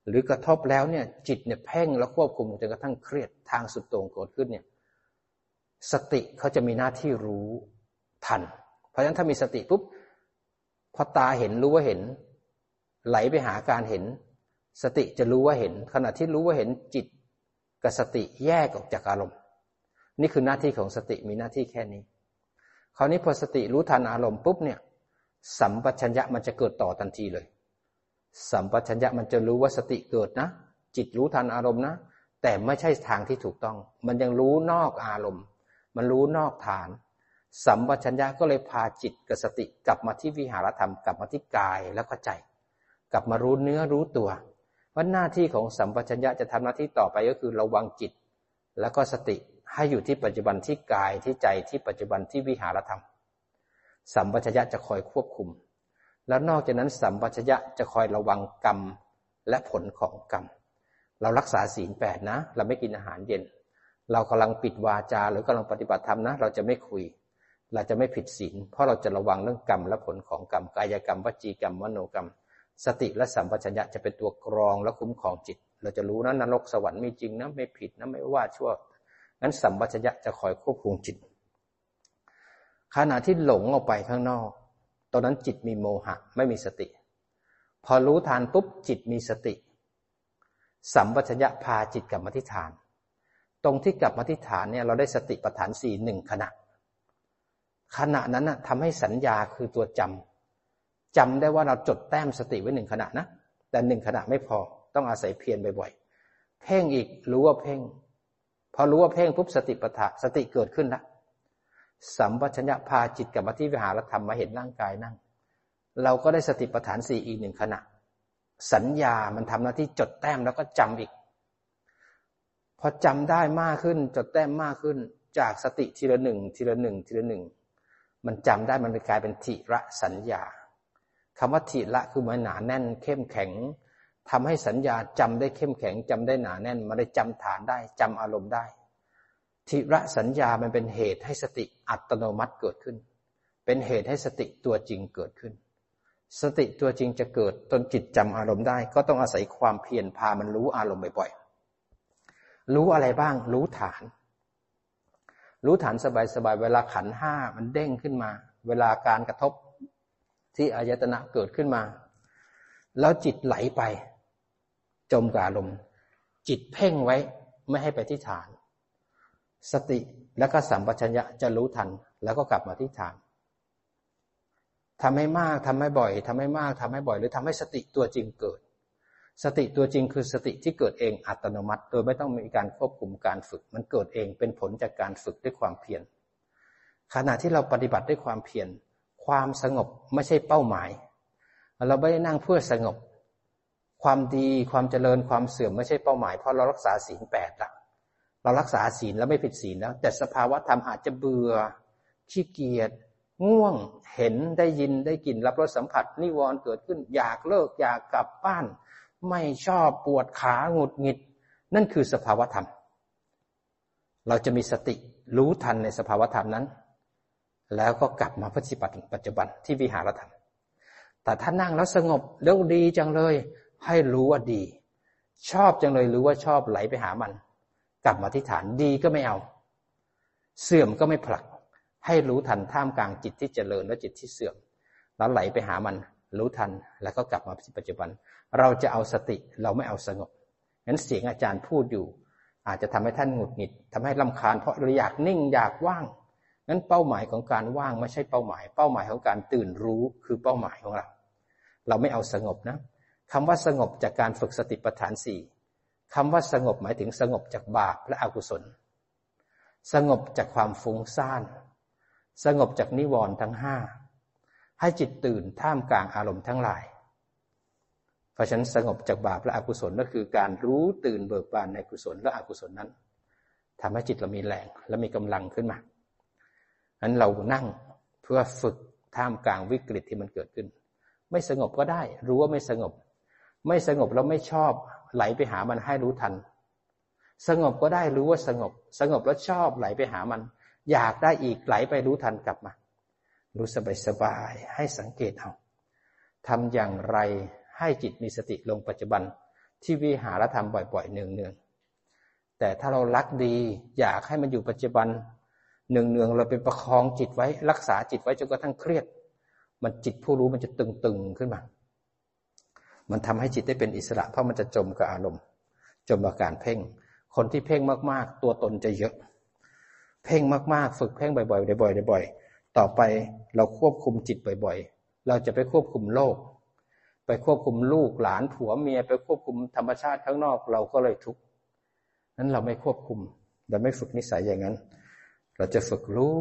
หรือกระทบแล้วเนี่ยจิตเนี่ยเพ่งแล้วควบคุมจนกระทั่งเครียดทางสุดโต่งเกิดขึ้นเนี่ยสติเขาจะมีหน้าที่รู้ทัน เพราะฉะนั้นถ้ามีสติปุ๊บพอตาเห็นรู้ว่าเห็น ไหลไปหาการเห็น สติจะรู้ว่าเห็น ขณะที่รู้ว่าเห็นจิตกับสติแยกออกจากอารมณ์ นี่คือหน้าที่ของสติมีหน้าที่แค่นี้ คราวนี้พอสติรู้ทันอารมณ์ปุ๊บเนี่ย สัมปชัญญะมันจะเกิดต่อทันทีเลย สัมปชัญญะมันจะรู้ว่าสติเกิดนะ จิตรู้ทันอารมณ์นะ แต่ไม่ใช่ทางที่ถูกต้อง มันยังรู้นอกอารมณ์ มันรู้นอกฐาน สัมปชัญญะก็เลยพาจิตกับสติกลับมาที่วิหารธรรมกลับมาที่กายแล้วก็ใจ กลับมารู้เนื้อรู้ตัวว่าหน้าที่ของสัมปชัญญะจะทำหน้าที่ต่อไปก็คือระวังจิต แล้วก็สติ ให้อยู่ที่ปัจจุบันที่กายที่ใจที่ปัจจุบันที่วิหารธรรม สัมปชัญญะจะคอยควบคุม แล้วนอกจากนั้นสัมปชัญญะจะคอยระวังกรรมและผลของกรรม เรารักษาศีลแปดนะ เราไม่กินอาหารเย็น เรากำลังปิดวาจาหรือกำลังปฏิบัติธรรมนะ เราจะไม่คุย เราจะไม่ผิดศีล เพราะเราจะระวังเรื่องกรรมและผลของกรรม กายกรรมวจีกรรมมโนกรรม สติและสัมปชัญญะจะเป็นตัวกรองและคุ้มครองจิต เราจะรู้นะนรกสวรรค์มีจริงนะไม่ผิดนะไม่ว่าชั่ว งั้นสัมปชัญญะจะคอยควบคุมจิต ขณะที่หลงออกไปข้างนอก ตอนนั้นจิตมีโมหะไม่มีสติ พอรู้ทานปุ๊บจิตมีสติ สัมปชัญญะพาจิตกลับมาที่ฐาน ตรงที่กลับมาที่ฐานเนี่ยเราได้สติปัฏฐานสี่หนึ่งขณะ ขณะนั้นนะทำให้สัญญาคือตัวจำจำได้ว่าเราจดแต้มสติไว้หนึ่งขณะนะแต่หนึ่งขณะไม่พอต้องอาศัยเพียรบ่อยๆ เพ่งอีกรู้ว่าเพ่ง พอรู้ว่าเพ่งปุ๊บสติปัฏฐานสติเกิดขึ้นละสัมปชัญญะพาจิตกลับมาที่วิหารธรรมมาเห็นร่างกายนั่ง เราก็ได้สติปัฏฐานสี่อีกหนึ่งขณะ สัญญามันทำหน้าที่จดแต้มแล้วก็จำอีก พอจำได้มากขึ้น จดแต้มมากขึ้น จากสติทีละหนึ่งทีละหนึ่งทีละหนึ่งมันจำได้มันกลายเป็นทิระสัญญาคำว่าทิระคือมันหนาแน่นเข้มแข็ง ทำให้สัญญาจำได้เข้มแข็งจำได้หนาแน่นมาได้จำฐานได้จำอารมณ์ได้ทิระสัญญามันเป็นเหตุให้สติอัตโนมัติเกิดขึ้น เป็นเหตุให้สติตัวจริงเกิดขึ้น สติตัวจริงจะเกิดจนจิตจำอารมณ์ได้ ก็ต้องอาศัยความเพียรพามันรู้อารมณ์บ่อยๆรู้อะไรบ้าง รู้ฐาน รู้ฐานสบายๆเวลาขันห้ามันเด้งขึ้นมา เวลาการกระทบที่อายตนะเกิดขึ้นมา แล้วจิตไหลไป จมกับอารมณ์ จิตเพ่งไว้ไม่ให้ไปที่ฐาน สติแล้วก็สัมปชัญญะจะรู้ทัน แล้วก็กลับมาที่ฐานทำให้มากทำให้บ่อยทำให้มากทำให้บ่อย หรือทำให้สติตัวจริงเกิด สติตัวจริงคือสติที่เกิดเองอัตโนมัติ โดยไม่ต้องมีการควบคุมการฝึก มันเกิดเองเป็นผลจากการฝึกด้วยความเพียรขณะที่เราปฏิบัติด้วยความเพียรความสงบไม่ใช่เป้าหมาย เราไม่ได้นั่งเพื่อสงบ ความดีความเจริญความเสื่อมไม่ใช่เป้าหมายเพราะเรารักษาศีลแปดละเรารักษาศีลแล้วไม่ผิดศีลแล้วแต่สภาวะธรรมอาจจะเบื่อขี้เกียจง่วงเห็นได้ยินได้กลิ่นรับรสสัมผัส นิวรณ์เกิดขึ้น อยากเลิกอยากกลับบ้าน ไม่ชอบปวดขาหงุดหงิด นั่นคือสภาวธรรม เราจะมีสติรู้ทันในสภาวธรรมนั้น แล้วก็กลับมาปฏิบัติปัจจุบันที่วิหารธรรม แต่ถ้านั่งแล้วสงบแล้วดีจังเลย ให้รู้ว่าดี ชอบจังเลยรู้ว่าชอบไหลไปหามัน กลับมาที่ฐานดีก็ไม่เอา เสื่อมก็ไม่ผลัก ให้รู้ทันท่ามกลางจิตที่เจริญและจิตที่เสื่อม แล้วไหลไปหามันรู้ทันแล้วก็กลับมาที่ปัจจุบัน เราจะเอาสติเราไม่เอาสงบงั้นเสียงอาจารย์พูดอยู่ อาจจะทำให้ท่านหงุดหงิดทำให้ลาคาญเพราะเราอยากนิ่งอยากว่างงั้นเป้าหมายของการว่างไม่ใช่เป้าหมาย เป้าหมายของการตื่นรู้คือเป้าหมายของเรา เราไม่เอาสงบนะ คำว่าสงบจากการฝึกสติปัฏฐานสี่คำว่าสงบหมายถึงสงบจากบาปและอกุศล สงบจากความฟุ้งซ่าน สงบจากนิวรณ์ทั้งห้า ให้จิตตื่นท่ามกลางอารมณ์ทั้งหลาย เพราะฉะนั้นสงบจากบาปและอกุศลก็คือการรู้ตื่นเบิกบานในกุศลและอกุศลนั้นทำให้จิตเรามีแรงและมีกำลังขึ้นมานั้นเรานั่งเพื่อฝึกท่ามกลางวิกฤตที่มันเกิดขึ้น ไม่สงบก็ได้ รู้ว่าไม่สงบ ไม่สงบแล้วไม่ชอบ ไหลไปหามันให้รู้ทัน สงบก็ได้รู้ว่าสงบ สงบแล้วชอบไหลไปหามัน อยากได้อีกไหลไปรู้ทันกลับมา รู้สบายสบายให้สังเกตเอาทำอย่างไรให้จิตมีสติลงปัจจุบันที่วิหารธรรมบ่อยๆเนืองๆแต่ถ้าเรารักดี อยากให้มันอยู่ปัจจุบันเนืองๆเราไปประคองจิตไว้ รักษาจิตไว้จนกระทั่งเครียด มันจิตผู้รู้มันจะตึงๆขึ้นมา มันทำให้จิตได้เป็นอิสระ เพราะมันจะจมกับอารมณ์ จมกับการเพ่ง คนที่เพ่งมากๆ ตัวตนจะเยอะ เพ่งมากๆ ฝึกเพ่งบ่อยๆบ่อยๆบ่อยๆต่อไปเราควบคุมจิตบ่อยๆ เราจะไปควบคุมโลก ไปควบคุมลูกหลานผัวเมีย ไปควบคุมธรรมชาติข้างนอกเราก็เลยทุกข์นั้นเราไม่ควบคุม เราไม่ฝึกนิสัยอย่างนั้น เราจะฝึกรู้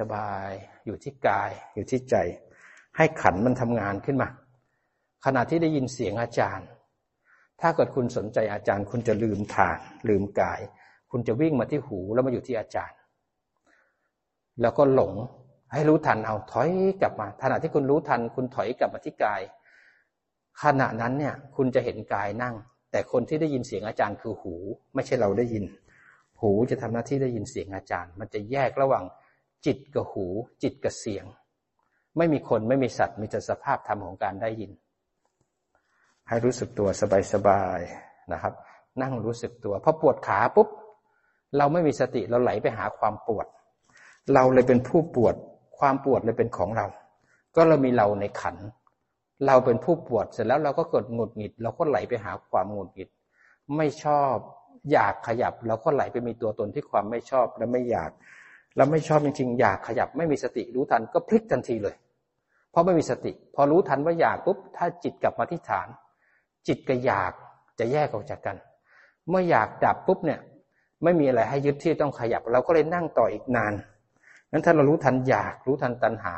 สบายๆ อยู่ที่กาย อยู่ที่ใจ ให้ขันมันทำงานขึ้นมา ขณะที่ได้ยินเสียงอาจารย์ ถ้าเกิดคุณสนใจอาจารย์ คุณจะลืมฐานลืมกาย คุณจะวิ่งมาที่หูแล้วมาอยู่ที่อาจารย์ แล้วก็หลงให้รู้ทันเอาถอยกลับมาขณะที่คุณรู้ทัน คุณถอยกลับมาที่กาย ขณะนั้นเนี่ย คุณจะเห็นกายนั่ง แต่คนที่ได้ยินเสียงอาจารย์คือหู ไม่ใช่เราได้ยิน หูจะทำหน้าที่ได้ยินเสียงอาจารย์ มันจะแยกระหว่างจิตกับหู จิตกับเสียง ไม่มีคนไม่มีสัตว์มีแต่สภาพธรรมของการได้ยิน ให้รู้สึกตัวสบายๆนะครับ นั่งรู้สึกตัวพอปวดขาปุ๊บเราไม่มีสติเราไหลไปหาความปวด เราเลยเป็นผู้ปวด ความปวดเลยเป็นของเรา ก็เรามีเราในขัน เราเป็นผู้ปวดเสร็จแล้วเราก็เกิดหงุดหงิด เราก็ไหลไปหาความหงุดหงิด ไม่ชอบอยากขยับ เราก็ไหลไปมีตัวตนที่ความไม่ชอบและไม่อยากเราไม่ชอบจริงๆ อยากขยับไม่มีสติรู้ทันก็พลิกทันทีเลย เพราะไม่มีสติ พอรู้ทันว่าอยากปุ๊บถ้าจิตกลับมาที่ฐาน จิตกับอยากจะแยกออกจากกัน เมื่ออยากดับปุ๊บเนี่ย ไม่มีอะไรให้ยึดที่ต้องขยับ เราก็เลยนั่งต่ออีกนานนั้นถ้าเรารู้ทันอยากรู้ทันตัณหา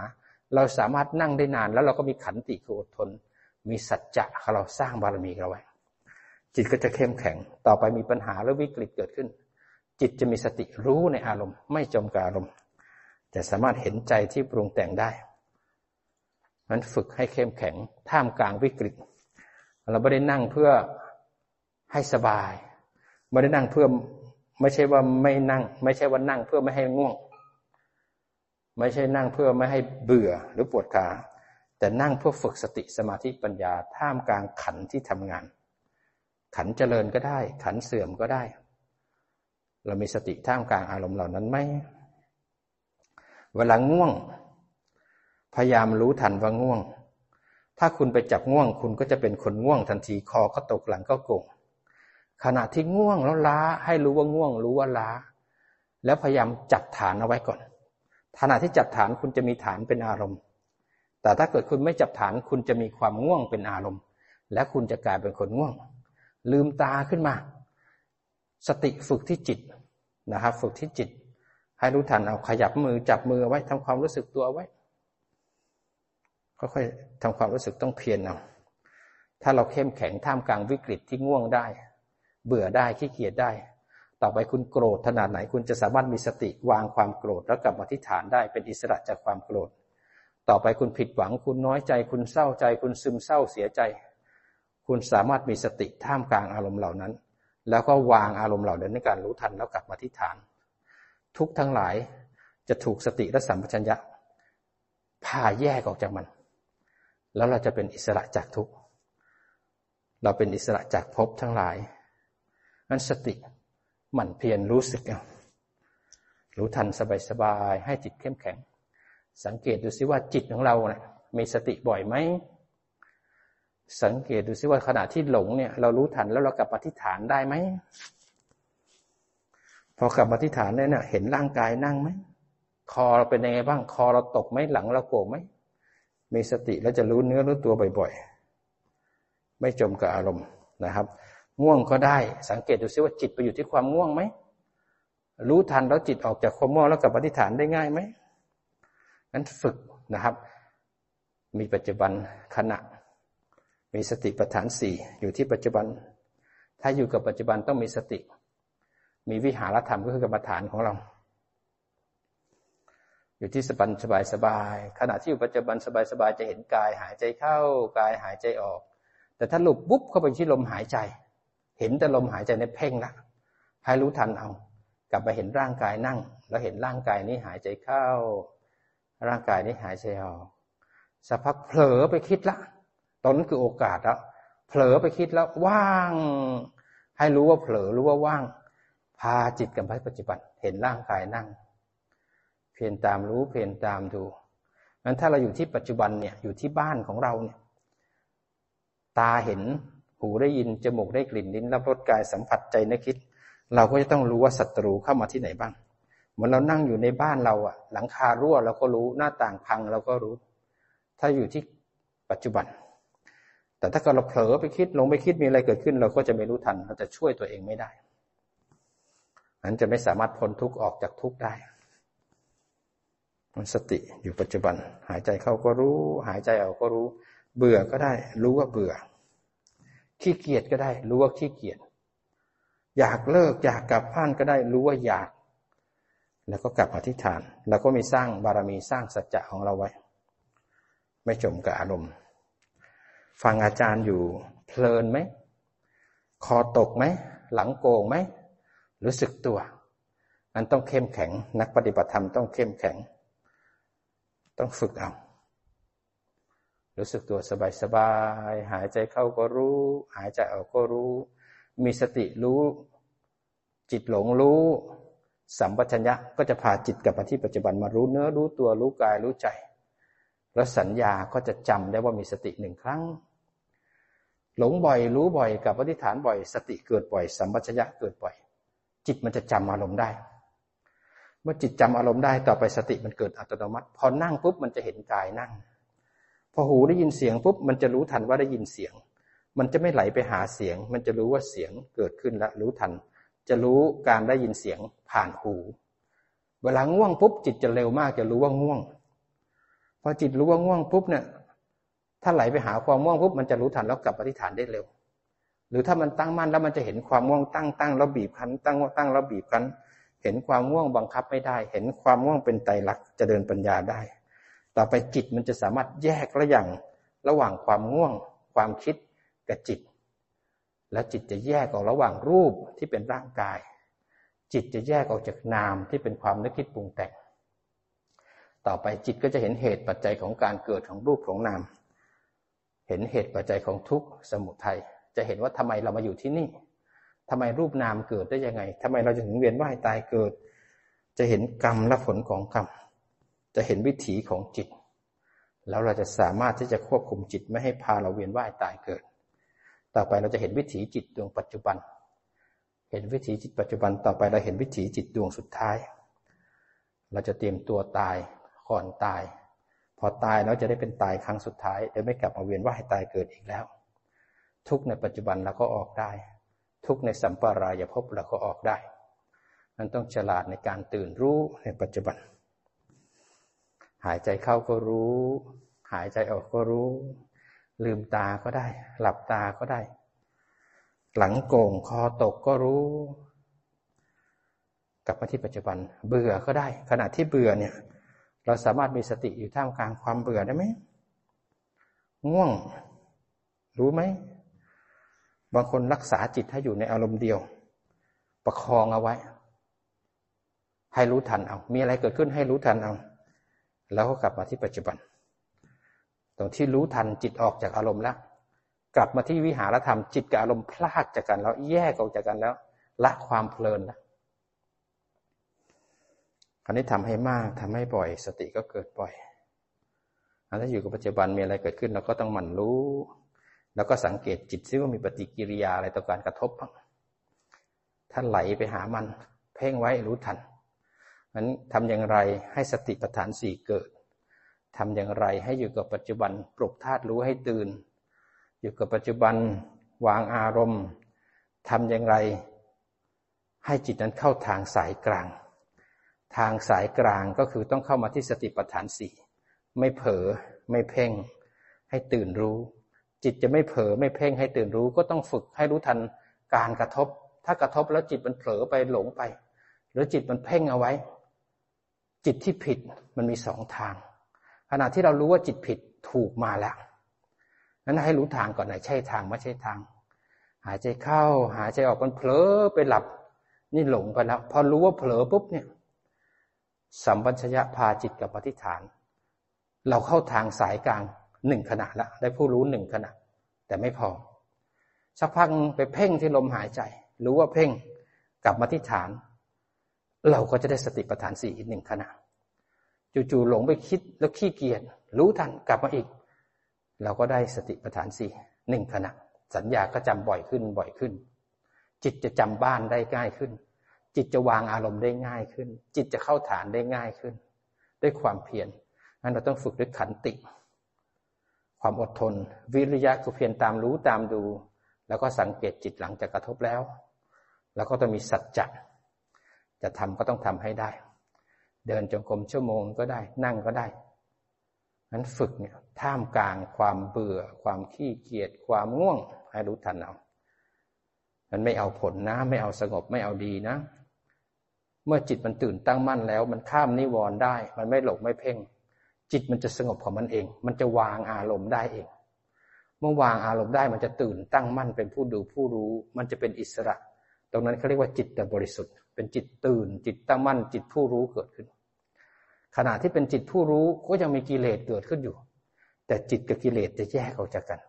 เราสามารถนั่งได้นาน แล้วเราก็มีขันติคืออดทน มีสัจจะเราสร้างบารมีเราไว้จิตก็จะเข้มแข็ง ต่อไปมีปัญหาหรือวิกฤตเกิดขึ้น จิตจะมีสติรู้ในอารมณ์ ไม่จมกับอารมณ์จะสามารถเห็นใจที่ปรุงแต่งได้นั้นฝึกให้เข้มแข็งท่ามกลางวิกฤต เราไม่ได้นั่งเพื่อให้สบาย ไม่ได้นั่งเพื่อไม่ใช่ว่าไม่นั่ง ไม่ใช่ว่านั่งเพื่อไม่ให้ง่วง ไม่ใช่นั่งเพื่อไม่ให้เบื่อหรือปวดขา แต่นั่งเพื่อฝึกสติสมาธิปัญญาท่ามกลางขันที่ทำงาน ขันเจริญก็ได้ ขันเสื่อมก็ได้ เรามีสติท่ามกลางอารมณ์เหล่านั้นไหมเวลาง่วง พยายามรู้ทันว่าง่วง ถ้าคุณไปจับง่วงคุณก็จะเป็นคนง่วงทันทีคอก็ตกหลังก็โกงขณะที่ง่วงแล้วล้าให้รู้ว่าง่วง รู้ว่าล้า แล้วพยายามจับฐานเอาไว้ก่อนขณะที่จับฐานคุณจะมีฐานเป็นอารมณ์ แต่ถ้าเกิดคุณไม่จับฐานคุณจะมีความง่วงเป็นอารมณ์ และคุณจะกลายเป็นคนง่วง ลืมตาขึ้นมา สติฝึกที่จิตนะครับ ฝึกที่จิต ให้รู้ทันเอาขยับมือจับมือไว้ทำความรู้สึกตัวไว้ ค่อยๆทำความรู้สึกต้องเพียรเอาถ้าเราเข้มแข็งท่ามกลางวิกฤตที่ง่วงได้ เบื่อได้ขี้เกียจได้ ต่อไปคุณโกรธขนาดไหนคุณจะสามารถมีสติวางความโกรธแล้วกลับมาที่ฐานได้เป็นอิสระจากความโกรธ ต่อไปคุณผิดหวัง คุณน้อยใจ คุณเศร้าใจ คุณซึมเศร้าเสียใจ คุณสามารถมีสติท่ามกลางอารมณ์เหล่านั้น แล้วก็วางอารมณ์เหล่านั้นในการรู้ทันแล้วกลับมาที่ฐาน ทุกทั้งหลายจะถูกสติและสัมปชัญญะพาแยกออกจากมัน แล้วเราจะเป็นอิสระจากทุกข์เราเป็นอิสระจากภพทั้งหลายนั้นสติหมั่นเพียรรู้สึกเอารู้ทันสบายๆให้จิตเข้มแข็ง สังเกตดูซิว่าจิตของเราเนะี่ยมีสติบ่อยไหมสังเกตดูซิว่าขณะที่หลงเนี่ย เรารู้ทันแล้วเรากลับมาที่ฐานได้ไหมพอกลับมาที่ฐานเนี่ยเห็นร่างกายนั่งไหมคอเราเป็นยังไงบ้าง คอเราตกไหมหลังเราโกงไหม มีสติแล้วจะรู้เนื้อรู้ตัวบ่อยๆ ไม่จมกับอารมณ์นะครับ ง่วงก็ได้สังเกตดูซิว่าจิตไปอยู่ที่ความง่วงไหมรู้ทันแล้วจิตออกจากความง่วงแล้วกลับปฏิฐานได้ง่ายไหมนั้นฝึกนะครับ มีปัจจุบันขณะ มีสติปัฏฐานสี่อยู่ที่ปัจจุบัน ถ้าอยู่กับปัจจุบันต้องมีสติ มีวิหารธรรมก็คือกรรมฐานของเรา อยู่ที่สบันสบายสบาย ขณะที่อยู่ปัจจุบันสบายสบายจะเห็นกายหายใจเข้ากายหายใจออก แต่ถ้าหลุบปุ๊บเข้าไปที่ลมหายใจ เห็นแต่ลมหายใจในเพ่งละให้รู้ทันเอา กลับไปเห็นร่างกายนั่ง แล้วเห็นร่างกายนี้หายใจเข้า ร่างกายนี้หายใจออกสักพักเผลอไปคิดละ ตอนนั้นคือโอกาสแล้วเผลอไปคิดแล้วว่าง ให้รู้ว่าเผลอรู้ว่าว่าง พาจิตกับปัจจุบัน เห็นร่างกายนั่ง พียรตามรู้เพียรตามดูงั้นถ้าเราอยู่ที่ปัจจุบันเนี่ยอยู่ที่บ้านของเราเนี่ย ตาเห็นหูได้ยินจมูกได้กลิ่นลิ้นรับรสกายสัมผัสใจนึกคิด เราก็จะต้องรู้ว่าศัตรูเข้ามาที่ไหนบ้างเหมือนเรานั่งอยู่ในบ้านเราอะหลังคารั่วเราก็รู้หน้าต่างพังเราก็รู้ ถ้าอยู่ที่ปัจจุบัน แต่ถ้าเกิดเราเผลอไปคิดลงไปคิดมีอะไรเกิดขึ้น เราก็จะไม่รู้ทัน เราจะช่วยตัวเองไม่ได้นั้นจะไม่สามารถพ้นทุกข์ออกจากทุกข์ได้ มันสติอยู่ปัจจุบัน หายใจเข้าก็รู้ หายใจออกก็รู้ เบื่อก็ได้ รู้ว่าเบื่อ ขี้เกียจก็ได้ รู้ว่าขี้เกียจอยากเลิกอยากกลับบ้านก็ได้ รู้ว่าอยาก แล้วก็กลับอธิษฐาน แล้วก็มีสร้างบารมีสร้างสัจจะของเราไว้ ไม่จมกับอารมณ์ ฟังอาจารย์อยู่เพลินไหมคอตกไหมหลังโกงไหมรู้สึกตัวมันต้องเข้มแข็ง นักปฏิบัติธรรมต้องเข้มแข็ง ต้องฝึกเอา รู้สึกตัวสบายๆหายใจเข้าก็รู้ หายใจออกก็รู้ มีสติรู้ จิตหลงรู้ สัมปชัญญะก็จะพาจิตกลับมาที่ปัจจุบันมารู้เนื้อรู้ตัวรู้กายรู้ใจ แล้วสัญญาก็จะจำได้ว่ามีสติหนึ่งครั้ง หลงบ่อยรู้บ่อยกับปฏิฐานบ่อย สติเกิดบ่อย สัมปชัญญะเกิดบ่อย จิตมันจะจำอารมณ์ได้ เมื่อจิตจำอารมณ์ได้ต่อไปสติมันเกิดอัตโนมัติ พอนั่งปุ๊บมันจะเห็นกายนั่ง พอหูได้ยินเสียงปุ๊บมันจะรู้ทันว่าได้ยินเสียง มันจะไม่ไหลไปหาเสียง มันจะรู้ว่าเสียงเกิดขึ้นแล้วรู้ทัน จะรู้การได้ยินเสียงผ่านหู เวลาง่วงปุ๊บจิตจะเร็วมากจะรู้ว่าง่วง พอจิตรู้ว่าง่วงปุ๊บเนี่ยถ้าไหลไปหาความง่วงปุ๊บมันจะรู้ทันแล้วกลับปฏิฐานได้เร็ว หรือถ้ามันตั้งมั่นแล้วมันจะเห็นความง่วงตั้งตั้งแล้วบีบคั้นตั้งตั้งแล้วบีบคั้น เห็นความง่วงบังคับไม่ได้ เห็นความง่วงเป็นไตรลักษณ์จะเดินปัญญาได้ ต่อไปจิตมันจะสามารถแยกระอย่างระหว่างความง่วง ความคิดกับจิต และจิตจะแยกออกระหว่างรูปที่เป็นร่างกาย จิตจะแยกออกจากนามที่เป็นความนึกคิดปรุงแต่ง ต่อไปจิตก็จะเห็นเหตุปัจจัยของการเกิดของรูปของนาม เห็นเหตุปัจจัยของทุกข์สมุทัยจะเห็นว่าทำไมเรามาอยู่ที่นี่ ทำไมรูปนามเกิดได้ยังไงทำไมเราจะถึงเวียนว่ายตายเกิด จะเห็นกรรมและผลของกรรม จะเห็นวิถีของจิต แล้วเราจะสามารถที่จะควบคุมจิตไม่ให้พาเราเวียนว่ายตายเกิด ต่อไปเราจะเห็นวิถีจิตดวงปัจจุบัน เห็นวิถีจิตปัจจุบัน ต่อไปเราเห็นวิถีจิตดวงสุดท้าย เราจะเตรียมตัวตายก่อนตาย พอตายแล้วจะได้เป็นตายครั้งสุดท้ายจะไม่กลับมาเวียนว่ายตายเกิดอีกแล้ว ทุกในปัจจุบันเราก็ออกได้ ทุกในสัมปรายภพเราก็ออกได้ มันต้องฉลาดในการตื่นรู้ในปัจจุบัน หายใจเข้าก็รู้ หายใจออกก็รู้ ลืมตาก็ได้ หลับตาก็ได้ หลังโก่งคอตกก็รู้ กลับมาที่ปัจจุบัน เบื่อก็ได้ ขณะที่เบื่อเนี่ย เราสามารถมีสติอยู่ท่ามกลางความเบื่อได้ไหมง่วง รู้ไหม บางคนรักษาจิตให้อยู่ในอารมณ์เดียว ประคองเอาไว้ ให้รู้ทันเอา มีอะไรเกิดขึ้นให้รู้ทันเอา แล้วก็กลับมาที่ปัจจุบัน ตรงที่รู้ทันจิตออกจากอารมณ์แล้ว กลับมาที่วิหารธรรมจิตกับอารมณ์พลากจากกันแล้วแยกออกจากกันแล้ว ละความเพลินแล้วคราวนี้ทำให้มากทำให้บ่อย สติก็เกิดบ่อยถ้าอยู่กับปัจจุบันมีอะไรเกิดขึ้นเราก็ต้องหมั่นรู้ แล้วก็สังเกตจิตซิว่ามีปฏิกิริยาอะไรต่อการกระทบบ้างถ้าไหลไปหามัน เพ่งไว้รู้ทันนั้นทำอย่างไรให้สติปัฏฐานสี่เกิดทำอย่างไรให้อยู่กับปัจจุบันปลุกธาตุรู้ให้ตื่น อยู่กับปัจจุบันวางอารมณ์ทำอย่างไร ให้จิตนั้นเข้าทางสายกลาง ทางสายกลางก็คือต้องเข้ามาที่สติปัฏฐานสี่ไม่เผลอไม่เพ่ง ให้ตื่นรู้ จิตจะไม่เผลอไม่เพ่งให้ตื่นรู้ก็ต้องฝึกให้รู้ทันการกระทบ ถ้ากระทบแล้วจิตมันเผลอไปหลงไป หรือจิตมันเพ่งเอาไว้ จิตที่ผิดมันมีสองทาง ขณะที่เรารู้ว่าจิตผิดถูกมาแล้วนั้นให้รู้ทางก่อนไหนใช่ทางไม่ใช่ทาง หายใจเข้า หายใจออกมันเผลอไปหลับ นี่หลงไปแล้วพอรู้ว่าเผลอปุ๊บเนี่ย สัมปัญญะพาจิตกับปฏิฐาน เราเข้าทางสายกลาง หนึ่งขณะละได้ผู้รู้หนึ่งขณะ แต่ไม่พอ สักพักไปเพ่งที่ลมหายใจ รู้ว่าเพ่งกลับมาที่ฐาน เราก็จะได้สติปัฏฐานสี่อีกหนึ่งขณะจู่ๆหลงไปคิดแล้วขี้เกียจรู้ทันกลับมาอีก เราก็ได้สติปัฏฐานสี่หนึ่งขณะ สัญญาก็จำบ่อยขึ้นบ่อยขึ้น จิตจะจำบ้านได้ง่ายขึ้น จิตจะวางอารมณ์ได้ง่ายขึ้น จิตจะเข้าฐานได้ง่ายขึ้น ด้วยความเพียรนั้นเราต้องฝึกด้วยขันติ ความอดทน วิริยะคือเพียรตามรู้ตามดู แล้วก็สังเกตจิตหลังจากกระทบแล้ว แล้วก็ต้องมีสัจจะจะทำก็ต้องทำให้ได้ เดินจงกรมชั่วโมงก็ได้นั่งก็ได้นั้นฝึกเนี่ยท่ามกลางความเบื่อ ความขี้เกียจความง่วงให้รู้ทันเอามันไม่เอาผลนะ ไม่เอาสงบไม่เอาดีนะ เมื่อจิตมันตื่นตั้งมั่นแล้ว มันข้ามนิวรณ์ได้ มันไม่หลงไม่เพ่ง จิตมันจะสงบของมันเอง มันจะวางอารมณ์ได้เอง เมื่อวางอารมณ์ได้มันจะตื่นตั้งมั่นเป็นผู้ดูผู้รู้ มันจะเป็นอิสระ ตรงนั้นเขาเรียกว่าจิตบริสุทธิ์ เป็นจิตตื่น จิตตั้งมั่น จิตผู้รู้เกิดขึ้น ขณะที่เป็นจิตผู้รู้ก็ยังมีกิเลสเกิดขึ้นอยู่ แต่จิตกับกิเลสจะแยกออกจากกัน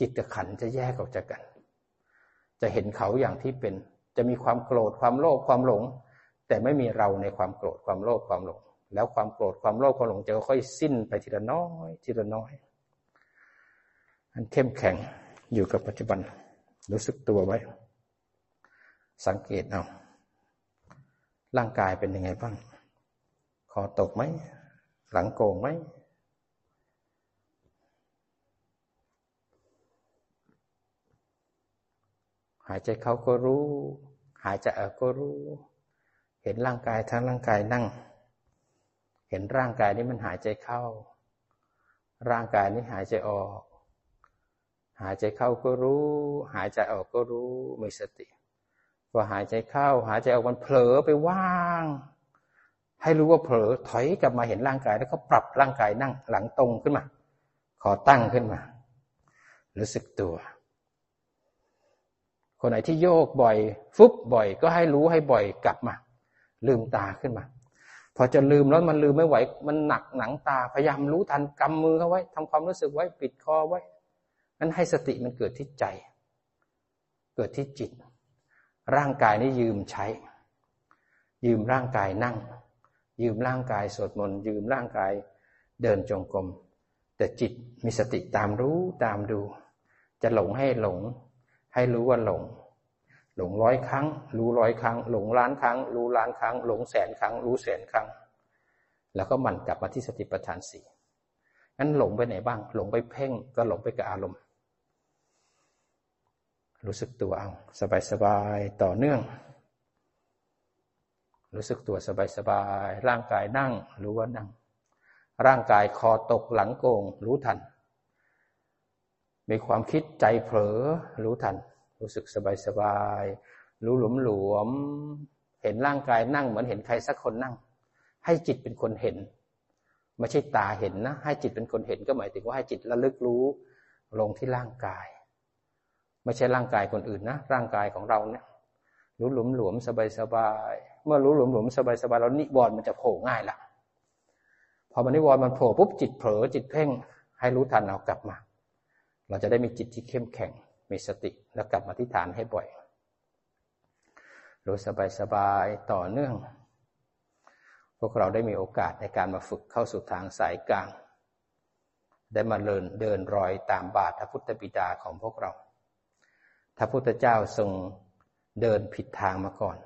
จิตกับขันจะแยกออกจากกัน จะเห็นเขาอย่างที่เป็น จะมีความโกรธความโลภความหลง แต่ไม่มีเราในความโกรธความโลภความหลง แล้วความโกรธความโลภความหลงจะค่อยสิ้นไปทีละน้อย ทีละน้อยอันเข้มแข็งอยู่กับปัจจุบัน รู้สึกตัวไว้ สังเกตเอา ร่างกายเป็นยังไงบ้าง คอตกไหม หลังโกงไหมหายใจเขาก็รู้ หายใจออกก็รู้ เห็นร่างกายทั้งร่างกายนั่ง ห็นร่างกายนี้มันหายใจเข้า ร่างกายนี้หายใจออก หายใจเข้าก็รู้ หายใจออกก็รู้มีสติพอหายใจเข้า หายใจออกมันเผลอไปว่าง ให้รู้ว่าเผลอถอยกลับมาเห็นร่างกายแล้วก็ปรับร่างกายนั่งหลังตรงขึ้นมา ขอตั้งขึ้นมา รู้สึกตัว คนไหนที่โยกบ่อย ฟุบบ่อย ก็ให้รู้ให้บ่อยกลับมา ลืมตาขึ้นมา พอจะลืมแล้วมันลืมไม่ไหว มันหนักหนังตาพยายามรู้ทันกำมือเขาไว้ทำความรู้สึกไว้ปิดคอไว้นั้นให้สติมันเกิดที่ใจ เกิดที่จิต ร่างกายนี้ยืมใช้ ยืมร่างกายนั่ง ยืมร่างกายสวดมนต์ยืมร่างกายเดินจงกรมแต่จิตมีสติตามรู้ตามดู จะหลงให้หลง ให้รู้ว่าหลง หลงร้อยครั้ง รู้ร้อยครั้ง หลงล้านครั้ง รู้ล้านครั้ง หลงแสนครั้ง รู้แสนครั้ง แล้วก็มันกลับมาที่สติปัฏฐานสี่งั้นหลงไปไหนบ้าง หลงไปเพ่งก็หลงไปกับอารมณ์ รู้สึกตัวเอาสบายๆต่อเนื่อง รู้สึกตัวสบายๆร่างกายนั่งรู้ว่านั่ง ร่างกายคอตกหลังโกงรู้ทัน มีความคิดใจเผลอรู้ทัน รู้สึกสบายๆรู้หลวมหลวม เห็นร่างกายนั่งเหมือนเห็นใครสักคนนั่ง ให้จิตเป็นคนเห็น ไม่ใช่ตาเห็นนะ ให้จิตเป็นคนเห็นก็หมายถึงว่าให้จิตระลึกรู้ลงที่ร่างกาย ไม่ใช่ร่างกายคนอื่นนะ ร่างกายของเราเนี่ยรู้หลวมหลวมสบายสบายเมื่อรู้หลวมหลวมสบายสบายแล้วนิวรณ์มันจะโผล่ง่ายละพอมันนิวรณ์มันโผล่ปุ๊บจิตเผลอจิตเพ่ง ให้รู้ทันเอากลับมา เราจะได้มีจิตที่เข้มแข็ง มีสติแล้วกลับมาที่ฐานให้บ่อย รู้สบายสบายต่อเนื่อง พวกเราได้มีโอกาสในการมาฝึกเข้าสู่ทางสายกลาง ได้มาเดินเดินรอยตามบาทพระพุทธบิดาของพวกเราพระพุทธเจ้าทรงเดินผิดทางมาก่อน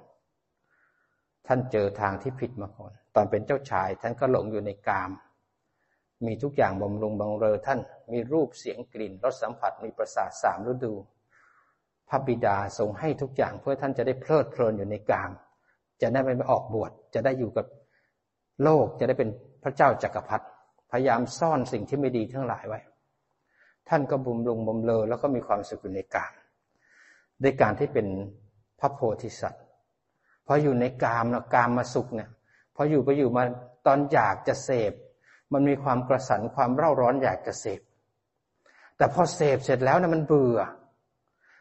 ท่านเจอทางที่ผิดมาก่อน ตอนเป็นเจ้าชายท่านก็หลงอยู่ในกาม มีทุกอย่างบำรุงบังเรอท่าน มีรูปเสียงกลิ่นรสสัมผัสมีประสาทสามฤดูพระบิดาทรงให้ทุกอย่างเพื่อท่านจะได้เพลิดเพลินอยู่ในกาม จะได้ไม่ออกบวชจะได้อยู่กับโลกจะได้เป็นพระเจ้าจากักรพรรดิพยายามซ่อนสิ่งที่ไม่ดีทั้งหลายไว้ ท่านก็บุมลงบุมเลอแล้วก็มีความสุขอยู่ในกามด้วยการที่เป็นพระโพธิสัตว์พออยู่ในกามแล้วกามมาสุขเนี่ยพออยู่ไปอยู่มาตอนอยากจะเสพ มันมีความกระสันความเร่าร้อนอยากจะเสพ แต่พอเสพเสร็จแล้วนี่ยมันเบื่อ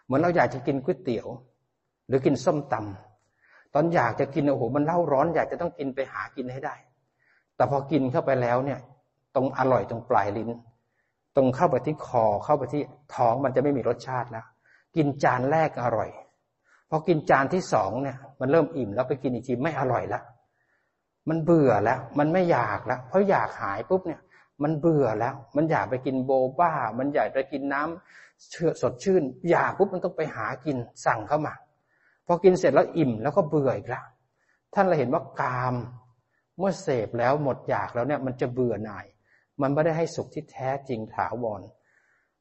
เหมือนเราอยากจะกินก๋วยเตี๋ยว หรือกินส้มตำตอนอยากจะกินโอ้โหมันเล่าร้อน อยากจะต้องกินไปหากินให้ได้ แต่พอกินเข้าไปแล้วเนี่ย ตรงอร่อยตรงปลายลิ้น ตรงเข้าไปที่คอเข้าไปที่ท้องมันจะไม่มีรสชาติแล้ว กินจานแรกอร่อยพอกินจานที่สองเนี่ย มันเริ่มอิ่มแล้วไปกินอีกทีไม่อร่อยแล้ว มันเบื่อแล้ว มันไม่อยากแล้วเพราะอยากหายปุ๊บเนี่ย มันเบื่อแล้ว มันอยากไปกินโบบ้า มันอยากไปกินน้ำเชื่อสดชื่น อยากปุ๊บมันต้องไปหากินสั่งเข้ามาพอกินเสร็จแล้วอิ่มแล้วก็เบื่ออีกแล้วท่านเราเห็นว่ากาม เมื่อเสพแล้วหมดอยากแล้วเนี่ย มันจะเบื่อหน่าย มันไม่ได้ให้สุขที่แท้จริงถาวร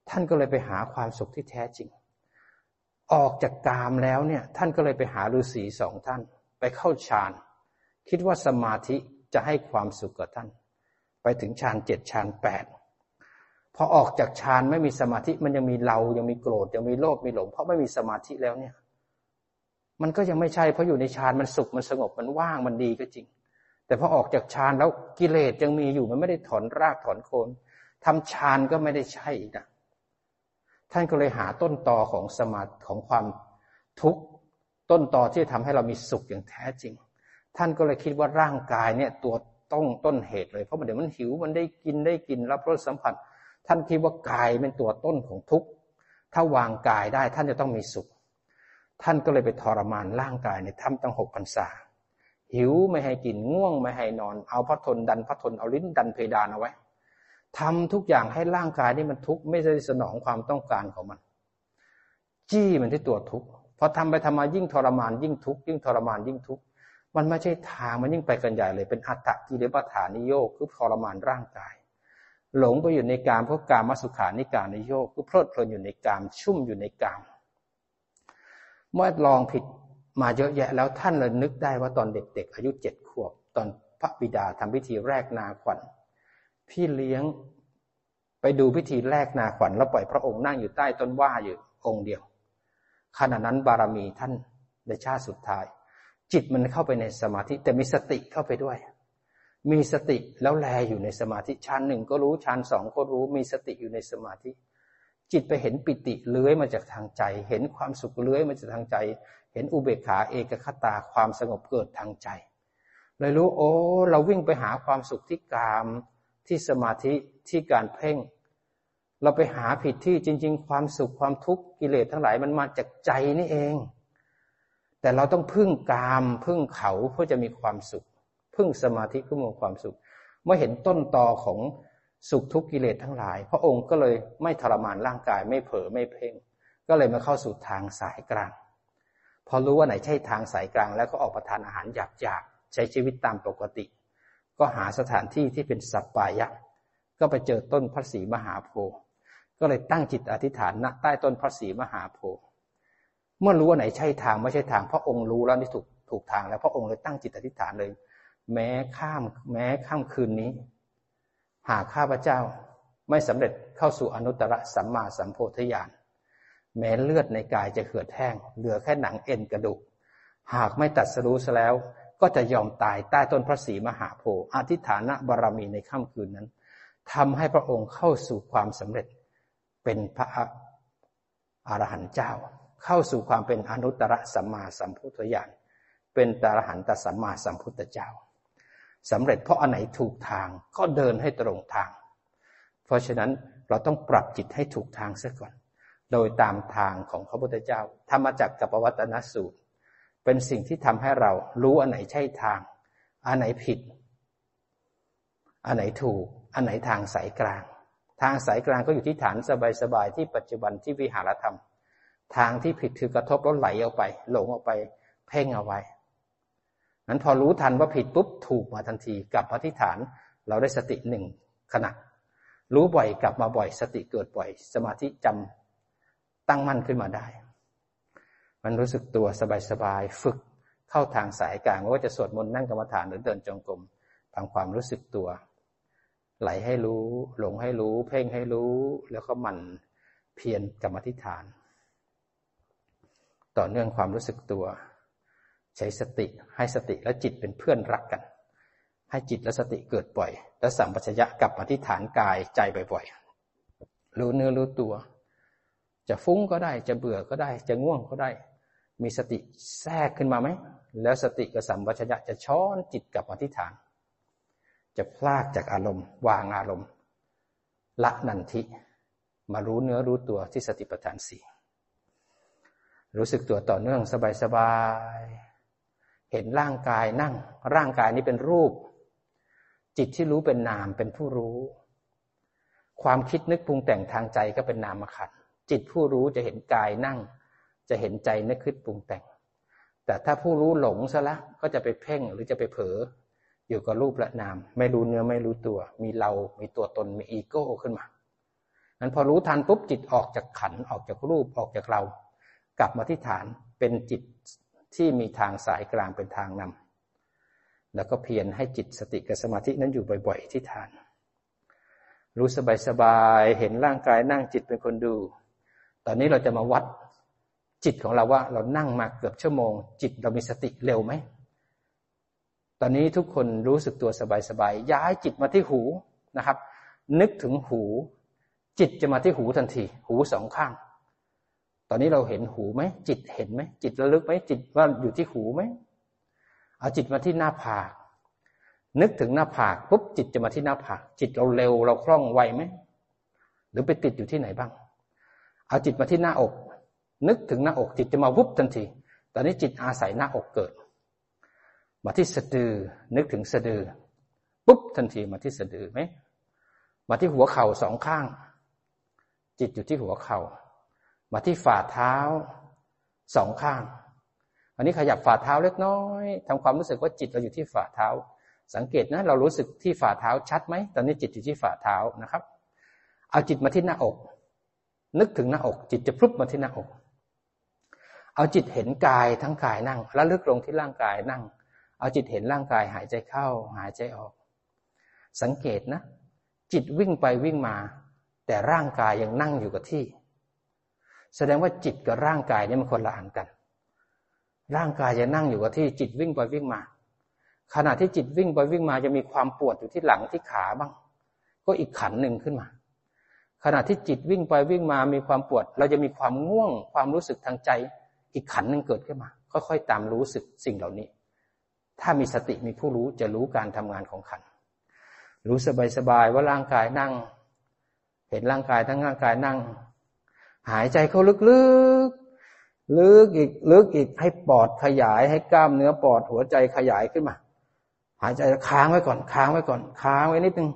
ท่านก็เลยไปหาความสุขที่แท้จริง ออกจากกามแล้วเนี่ย ท่านก็เลยไปหาฤาษีสองท่าน ไปเข้าฌาน คิดว่าสมาธิจะให้ความสุขกับท่าน ไปถึงฌานเจ็ดฌานแปดพอออกจากฌานไม่มีสมาธิมันยังมีเรายังมีโกรธยังมีโลภมีหลง เพราะไม่มีสมาธิแล้วเนี่ย มันก็ยังไม่ใช่เพราะอยู่ในฌานมันสุขมันสงบมันว่างมันดีก็จริง แต่พอออกจากฌานแล้วกิเลสยังมีอยู่มันไม่ได้ถอนรากถอนโคนทำฌานก็ไม่ได้ใช่อีกนะท่านก็เลยหาต้นตอของสมาธิของความทุกข์ต้นตอที่ทำให้เรามีสุขอย่างแท้จริง ท่านก็เลยคิดว่าร่างกายเนี่ยตัวต้องต้นเหตุเลย เพราะมันเดี๋ยวมันหิวมันได้กินได้กินรับรสสัมผัส ท่านคิดว่ากายเป็นตัวต้นของทุกข์ถ้าวางกายได้ท่านจะต้องมีสุข ท่านก็เลยไปทรมานร่างกายในถ้ำตั้งหกพรรษาหิวไม่ให้กินง่วงไม่ให้นอน เอาพัดทนดันพัดทนเอาลิ้นดันเพดานเอาไว้ทำทุกอย่างให้ร่างกายนี่มันทุกข์ไม่ได้สนองความต้องการของมัน จี้มันที่ตัวทุกข์พอทำไปทำมายิ่งทรมานยิ่งทุกข์ยิ่งทรมานยิ่งทุกข์ มันไม่ใช่ทางมันยิ่งไปกันใหญ่เลย เป็นอัตตะกิเลปฐานิโยคคือทรมานร่างกาย หลงไปอยู่ในกามเพราะกามมสุขานิการนิโยคคือเพลิดเพลินอยู่ในกามชุ่มอยู่ในกาม เมื่อลองผิดมาเยอะแยะแล้วท่านเลยนึกได้ว่าตอนเด็ก ๆ อายุเจ็ดขวบ ตอนพระบิดาทำพิธีแรกนาขวัญพี่เลี้ยงไปดูพิธีแรกนาขวัญแล้วปล่อยพระองค์นั่งอยู่ใต้ต้นว่าอยู่องค์เดียวขณะนั้นบารมีท่านในชาติสุดท้าย จิตมันเข้าไปในสมาธิ แต่มีสติเข้าไปด้วย มีสติแล้วแลอยู่ในสมาธิชั้นหนึ่งก็รู้ชั้นสองก็รู้มีสติอยู่ในสมาธิ จิตไปเห็นปิติเลื้อยมาจากทางใจ เห็นความสุขเลื้อยมาจากทางใจ เห็นอุเบกขาเอกคตาความสงบเกิดทางใจเลยรู้โอ้เราวิ่งไปหาความสุขที่กามที่สมาธิที่การเพ่ง เราไปหาผิดที่จริง ๆ ความสุขความทุกข์กิเลสทั้งหลายมันมาจากใจนี่เอง แต่เราต้องพึ่งกามพึ่งเขาเพื่อจะมีความสุข พึ่งสมาธิเพื่อมีความสุข เมื่อเห็นต้นตอของสุขทุกกิเลสทั้งหลาย พระองค์ก็เลยไม่ทรมานร่างกายไม่เผลอไม่เพ่ง ก็เลยมาเข้าสู่ทางสายกลาง พอรู้ว่าไหนใช่ทางสายกลาง แล้วก็ออกประทานอาหารหยาบๆใช้ชีวิตตามปกติ ก็หาสถานที่ที่เป็นสัปปายะก็ไปเจอต้นพระศรีมหาโพธิ์ก็เลยตั้งจิตอธิษฐานณใต้ต้นพระศรีมหาโพธิ์ เมื่อรู้ว่าไหนใช่ทางไม่ใช่ทางพระองค์รู้แล้วนี่ถูกถูกทางแล้วพระองค์เลยตั้งจิตอธิษฐานเลย แม้ข้ามแม้ข้ามคืนนี้ หากข้าพเจ้าไม่สำเร็จเข้าสู่อนุตตรสัมมาสัมโพธิญาณแม้เลือดในกายจะเหือดแห้งเหลือแค่หนังเอ็นกระดูก หากไม่ตัดสรู้ซะแล้ว ก็จะยอมตายใต้ต้นพระศรีมหาโพธิ์อธิฐานะบารมีในค่ำคืนนั้นทำให้พระองค์เข้าสู่ความสำเร็จเป็นพระอรหันต์เจ้า เข้าสู่ความเป็นอนุตตรสัมมาสัมพุทธญาณเป็นตรหันตสัมมาสัมพุทธเจ้าสำเร็จเพราะอันไหนถูกทางก็เดินให้ตรงทาง เพราะฉะนั้นเราต้องปรับจิตให้ถูกทางเสียก่อน โดยตามทางของพระพุทธเจ้าธรรมจักรกับปวัตนสูตร เป็นสิ่งที่ทำให้เรารู้อันไหนใช่ทาง อันไหนผิด อันไหนถูก อันไหนทางสายกลาง ทางสายกลางก็อยู่ที่ฐานสบายๆที่ปัจจุบันที่วิหารธรรม ทางที่ผิดคือกระทบแล้วไหลออกไป หลงออกไป เพ่งเอาไว้นั้นพอรู้ทันว่าผิดปุ๊บถูกมาทันทีกลับมาที่ฐาน เราได้สติหนึ่งขณะ รู้บ่อยกลับมาบ่อย สติเกิดบ่อย สมาธิจำตั้งมั่นขึ้นมาได้ มันรู้สึกตัวสบายๆฝึกเข้าทางสายกลางไม่ว่าจะสวดมนต์นั่งกรรมฐานหรือเดินจงกรมทำความรู้สึกตัว ไหลให้รู้ หลงให้รู้ เพ่งให้รู้ แล้วก็มันเพียรกรรมฐาน ต่อเนื่องความรู้สึกตัว ใช้สติให้สติและจิตเป็นเพื่อนรักกัน ให้จิตและสติเกิดบ่อย และสัมปชัญญะกลับมาที่ฐานกายใจบ่อยๆรู้เนื้อรู้ตัว จะฟุ้งก็ได้จะเบื่อก็ได้ จะง่วงก็ได้ มีสติแทรกขึ้นมาไหมแล้วสติกับสัมปชัญญะจะช้อนจิตกลับมาที่ฐาน จะพลากจากอารมณ์ วางอารมณ์ละนันทิ มารู้เนื้อรู้ตัวที่สติปัฏฐานสี่ รู้สึกตัวต่อเนื่องสบายๆ เห็นร่างกายนั่ง ร่างกายนี้เป็นรูป จิตที่รู้เป็นนามเป็นผู้รู้ ความคิดนึกปรุงแต่งทางใจก็เป็นนามขันจิตผู้รู้จะเห็นกายนั่ง จะเห็นใจนึกคิดปรุงแต่ง แต่ถ้าผู้รู้หลงซะละก็จะไปเพ่งหรือจะไปเผลออยู่กับรูปและนาม ไม่รู้เนื้อไม่รู้ตัว มีเรา มีตัวตน มีอีโก้ขึ้นมานั้นพอรู้ทันปุ๊บจิตออกจากขันออกจากรูปออกจากเรา กลับมาที่ฐานเป็นจิตที่มีทางสายกลางเป็นทางนำแล้วก็เพียรให้จิตสติกับสมาธินั้นอยู่บ่อย ๆ ที่ฐาน รู้สบายๆเห็นร่างกายนั่งจิตเป็นคนดู ตอนนี้เราจะมาวัดจิตของเราว่าเรานั่งมาเกือบชั่วโมง จิตเรามีสติเร็วไหม ตอนนี้ทุกคนรู้สึกตัวสบายๆย้ายจิตมาที่หูนะครับ นึกถึงหู จิตจะมาที่หูทันที หูสองข้าง ตอนนี้เราเห็นหูไหมจิตเห็นไหมจิตระลึกไหมจิตว่าอยู่ที่หูไหมเอาจิตมาที่หน้าผาก นึกถึงหน้าผากปุ๊บจิตจะมาที่หน้าผาก จิตเราเร็วเราคล่องไวไหมหรือไปติดอยู่ที่ไหนบ้าง เอาจิตมาที่หน้าอก นึกถึงหน้าอก จิตจะมาวุบทันที ตอนนี้จิตอาศัยหน้าอกเกิด มาที่สะดือ นึกถึงสะดือปุ๊บทันทีมาที่สะดือไหมมาที่หัวเข่าสองข้าง จิตอยู่ที่หัวเข่า มาที่ฝ่าเท้าสองข้าง อันนี้ขยับฝ่าเท้าเล็กน้อยทำความรู้สึกว่าจิตเราอยู่ที่ฝ่าเท้า สังเกตนะเรารู้สึกที่ฝ่าเท้าชัดไหมตอนนี้จิตอยู่ที่ฝ่าเท้านะครับ เอาจิตมาที่หน้าอก นึกถึงหน้าอก จิตจะพลุบมาที่หน้าอก เอาจิตเห็นกายทั้งกายนั่ง แล้วลึกลงที่ร่างกายนั่ง เอาจิตเห็นร่างกายหายใจเข้า หายใจออก สังเกตนะ จิตวิ่งไปวิ่งมา แต่ร่างกายยังนั่งอยู่กับที่ แสดงว่าจิตกับร่างกายนี่มันคนละอันกัน ร่างกายจะนั่งอยู่กับที่จิตวิ่งไปวิ่งมา ขณะที่จิตวิ่งไปวิ่งมาจะมีความปวดอยู่ที่หลังที่ขาบ้าง ก็อีกขันหนึ่งขึ้นมา ขณะที่จิตวิ่งไปวิ่งมามีความปวด เราจะมีความง่วง ความรู้สึกทางใจ อีกขันหนึ่งเกิดขึ้นมา ค่อยๆตามรู้สึกสิ่งเหล่านี้ ถ้ามีสติมีผู้รู้จะรู้การทำงานของขัน รู้สบายๆว่าร่างกายนั่ง เห็นร่างกายทั้งร่างกายนั่ง หายใจเข้าลึกๆ ลึกอีกลึกอีกให้ปอดขยายให้กล้ามเนื้อปอดหัวใจขยายขึ้นมา หายใจค้างไว้ก่อน ค้างไว้ก่อน ค้างไว้นิดนึง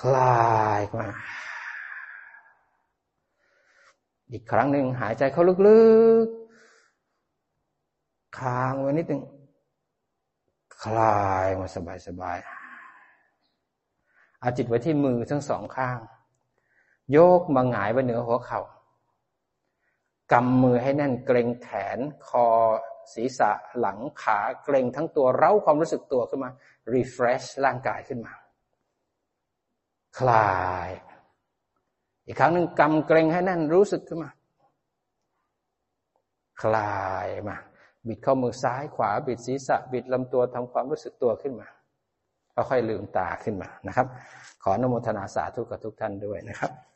คลายมา อีกครั้งหนึ่งหายใจเข้าลึกๆ ค้างไว้นิดหนึ่งคลายมาสบายๆเอาจิตไว้ที่มือทั้งสองข้าง โยกมาหงายไว้เหนือหัวเขา่ากำมือให้แน่นเกรงแขน คอ ศีรษะหลังขาเกรงทั้งตัวเร้าความรู้สึกตัวขึ้นมา refresh ร่างกายขึ้นมา คลาย อีกครั้งหนึ่งกำเกรงให้แน่นรู้สึกขึ้นมา คลายมา บิดข้อมือซ้ายขวา บิดศีรษะ บิดลำตัวทำความรู้สึกตัวขึ้นมาค่อยๆลืมตาขึ้นมานะครับ ขออนุโมทนาสาธุกับทุกท่านด้วยนะครับ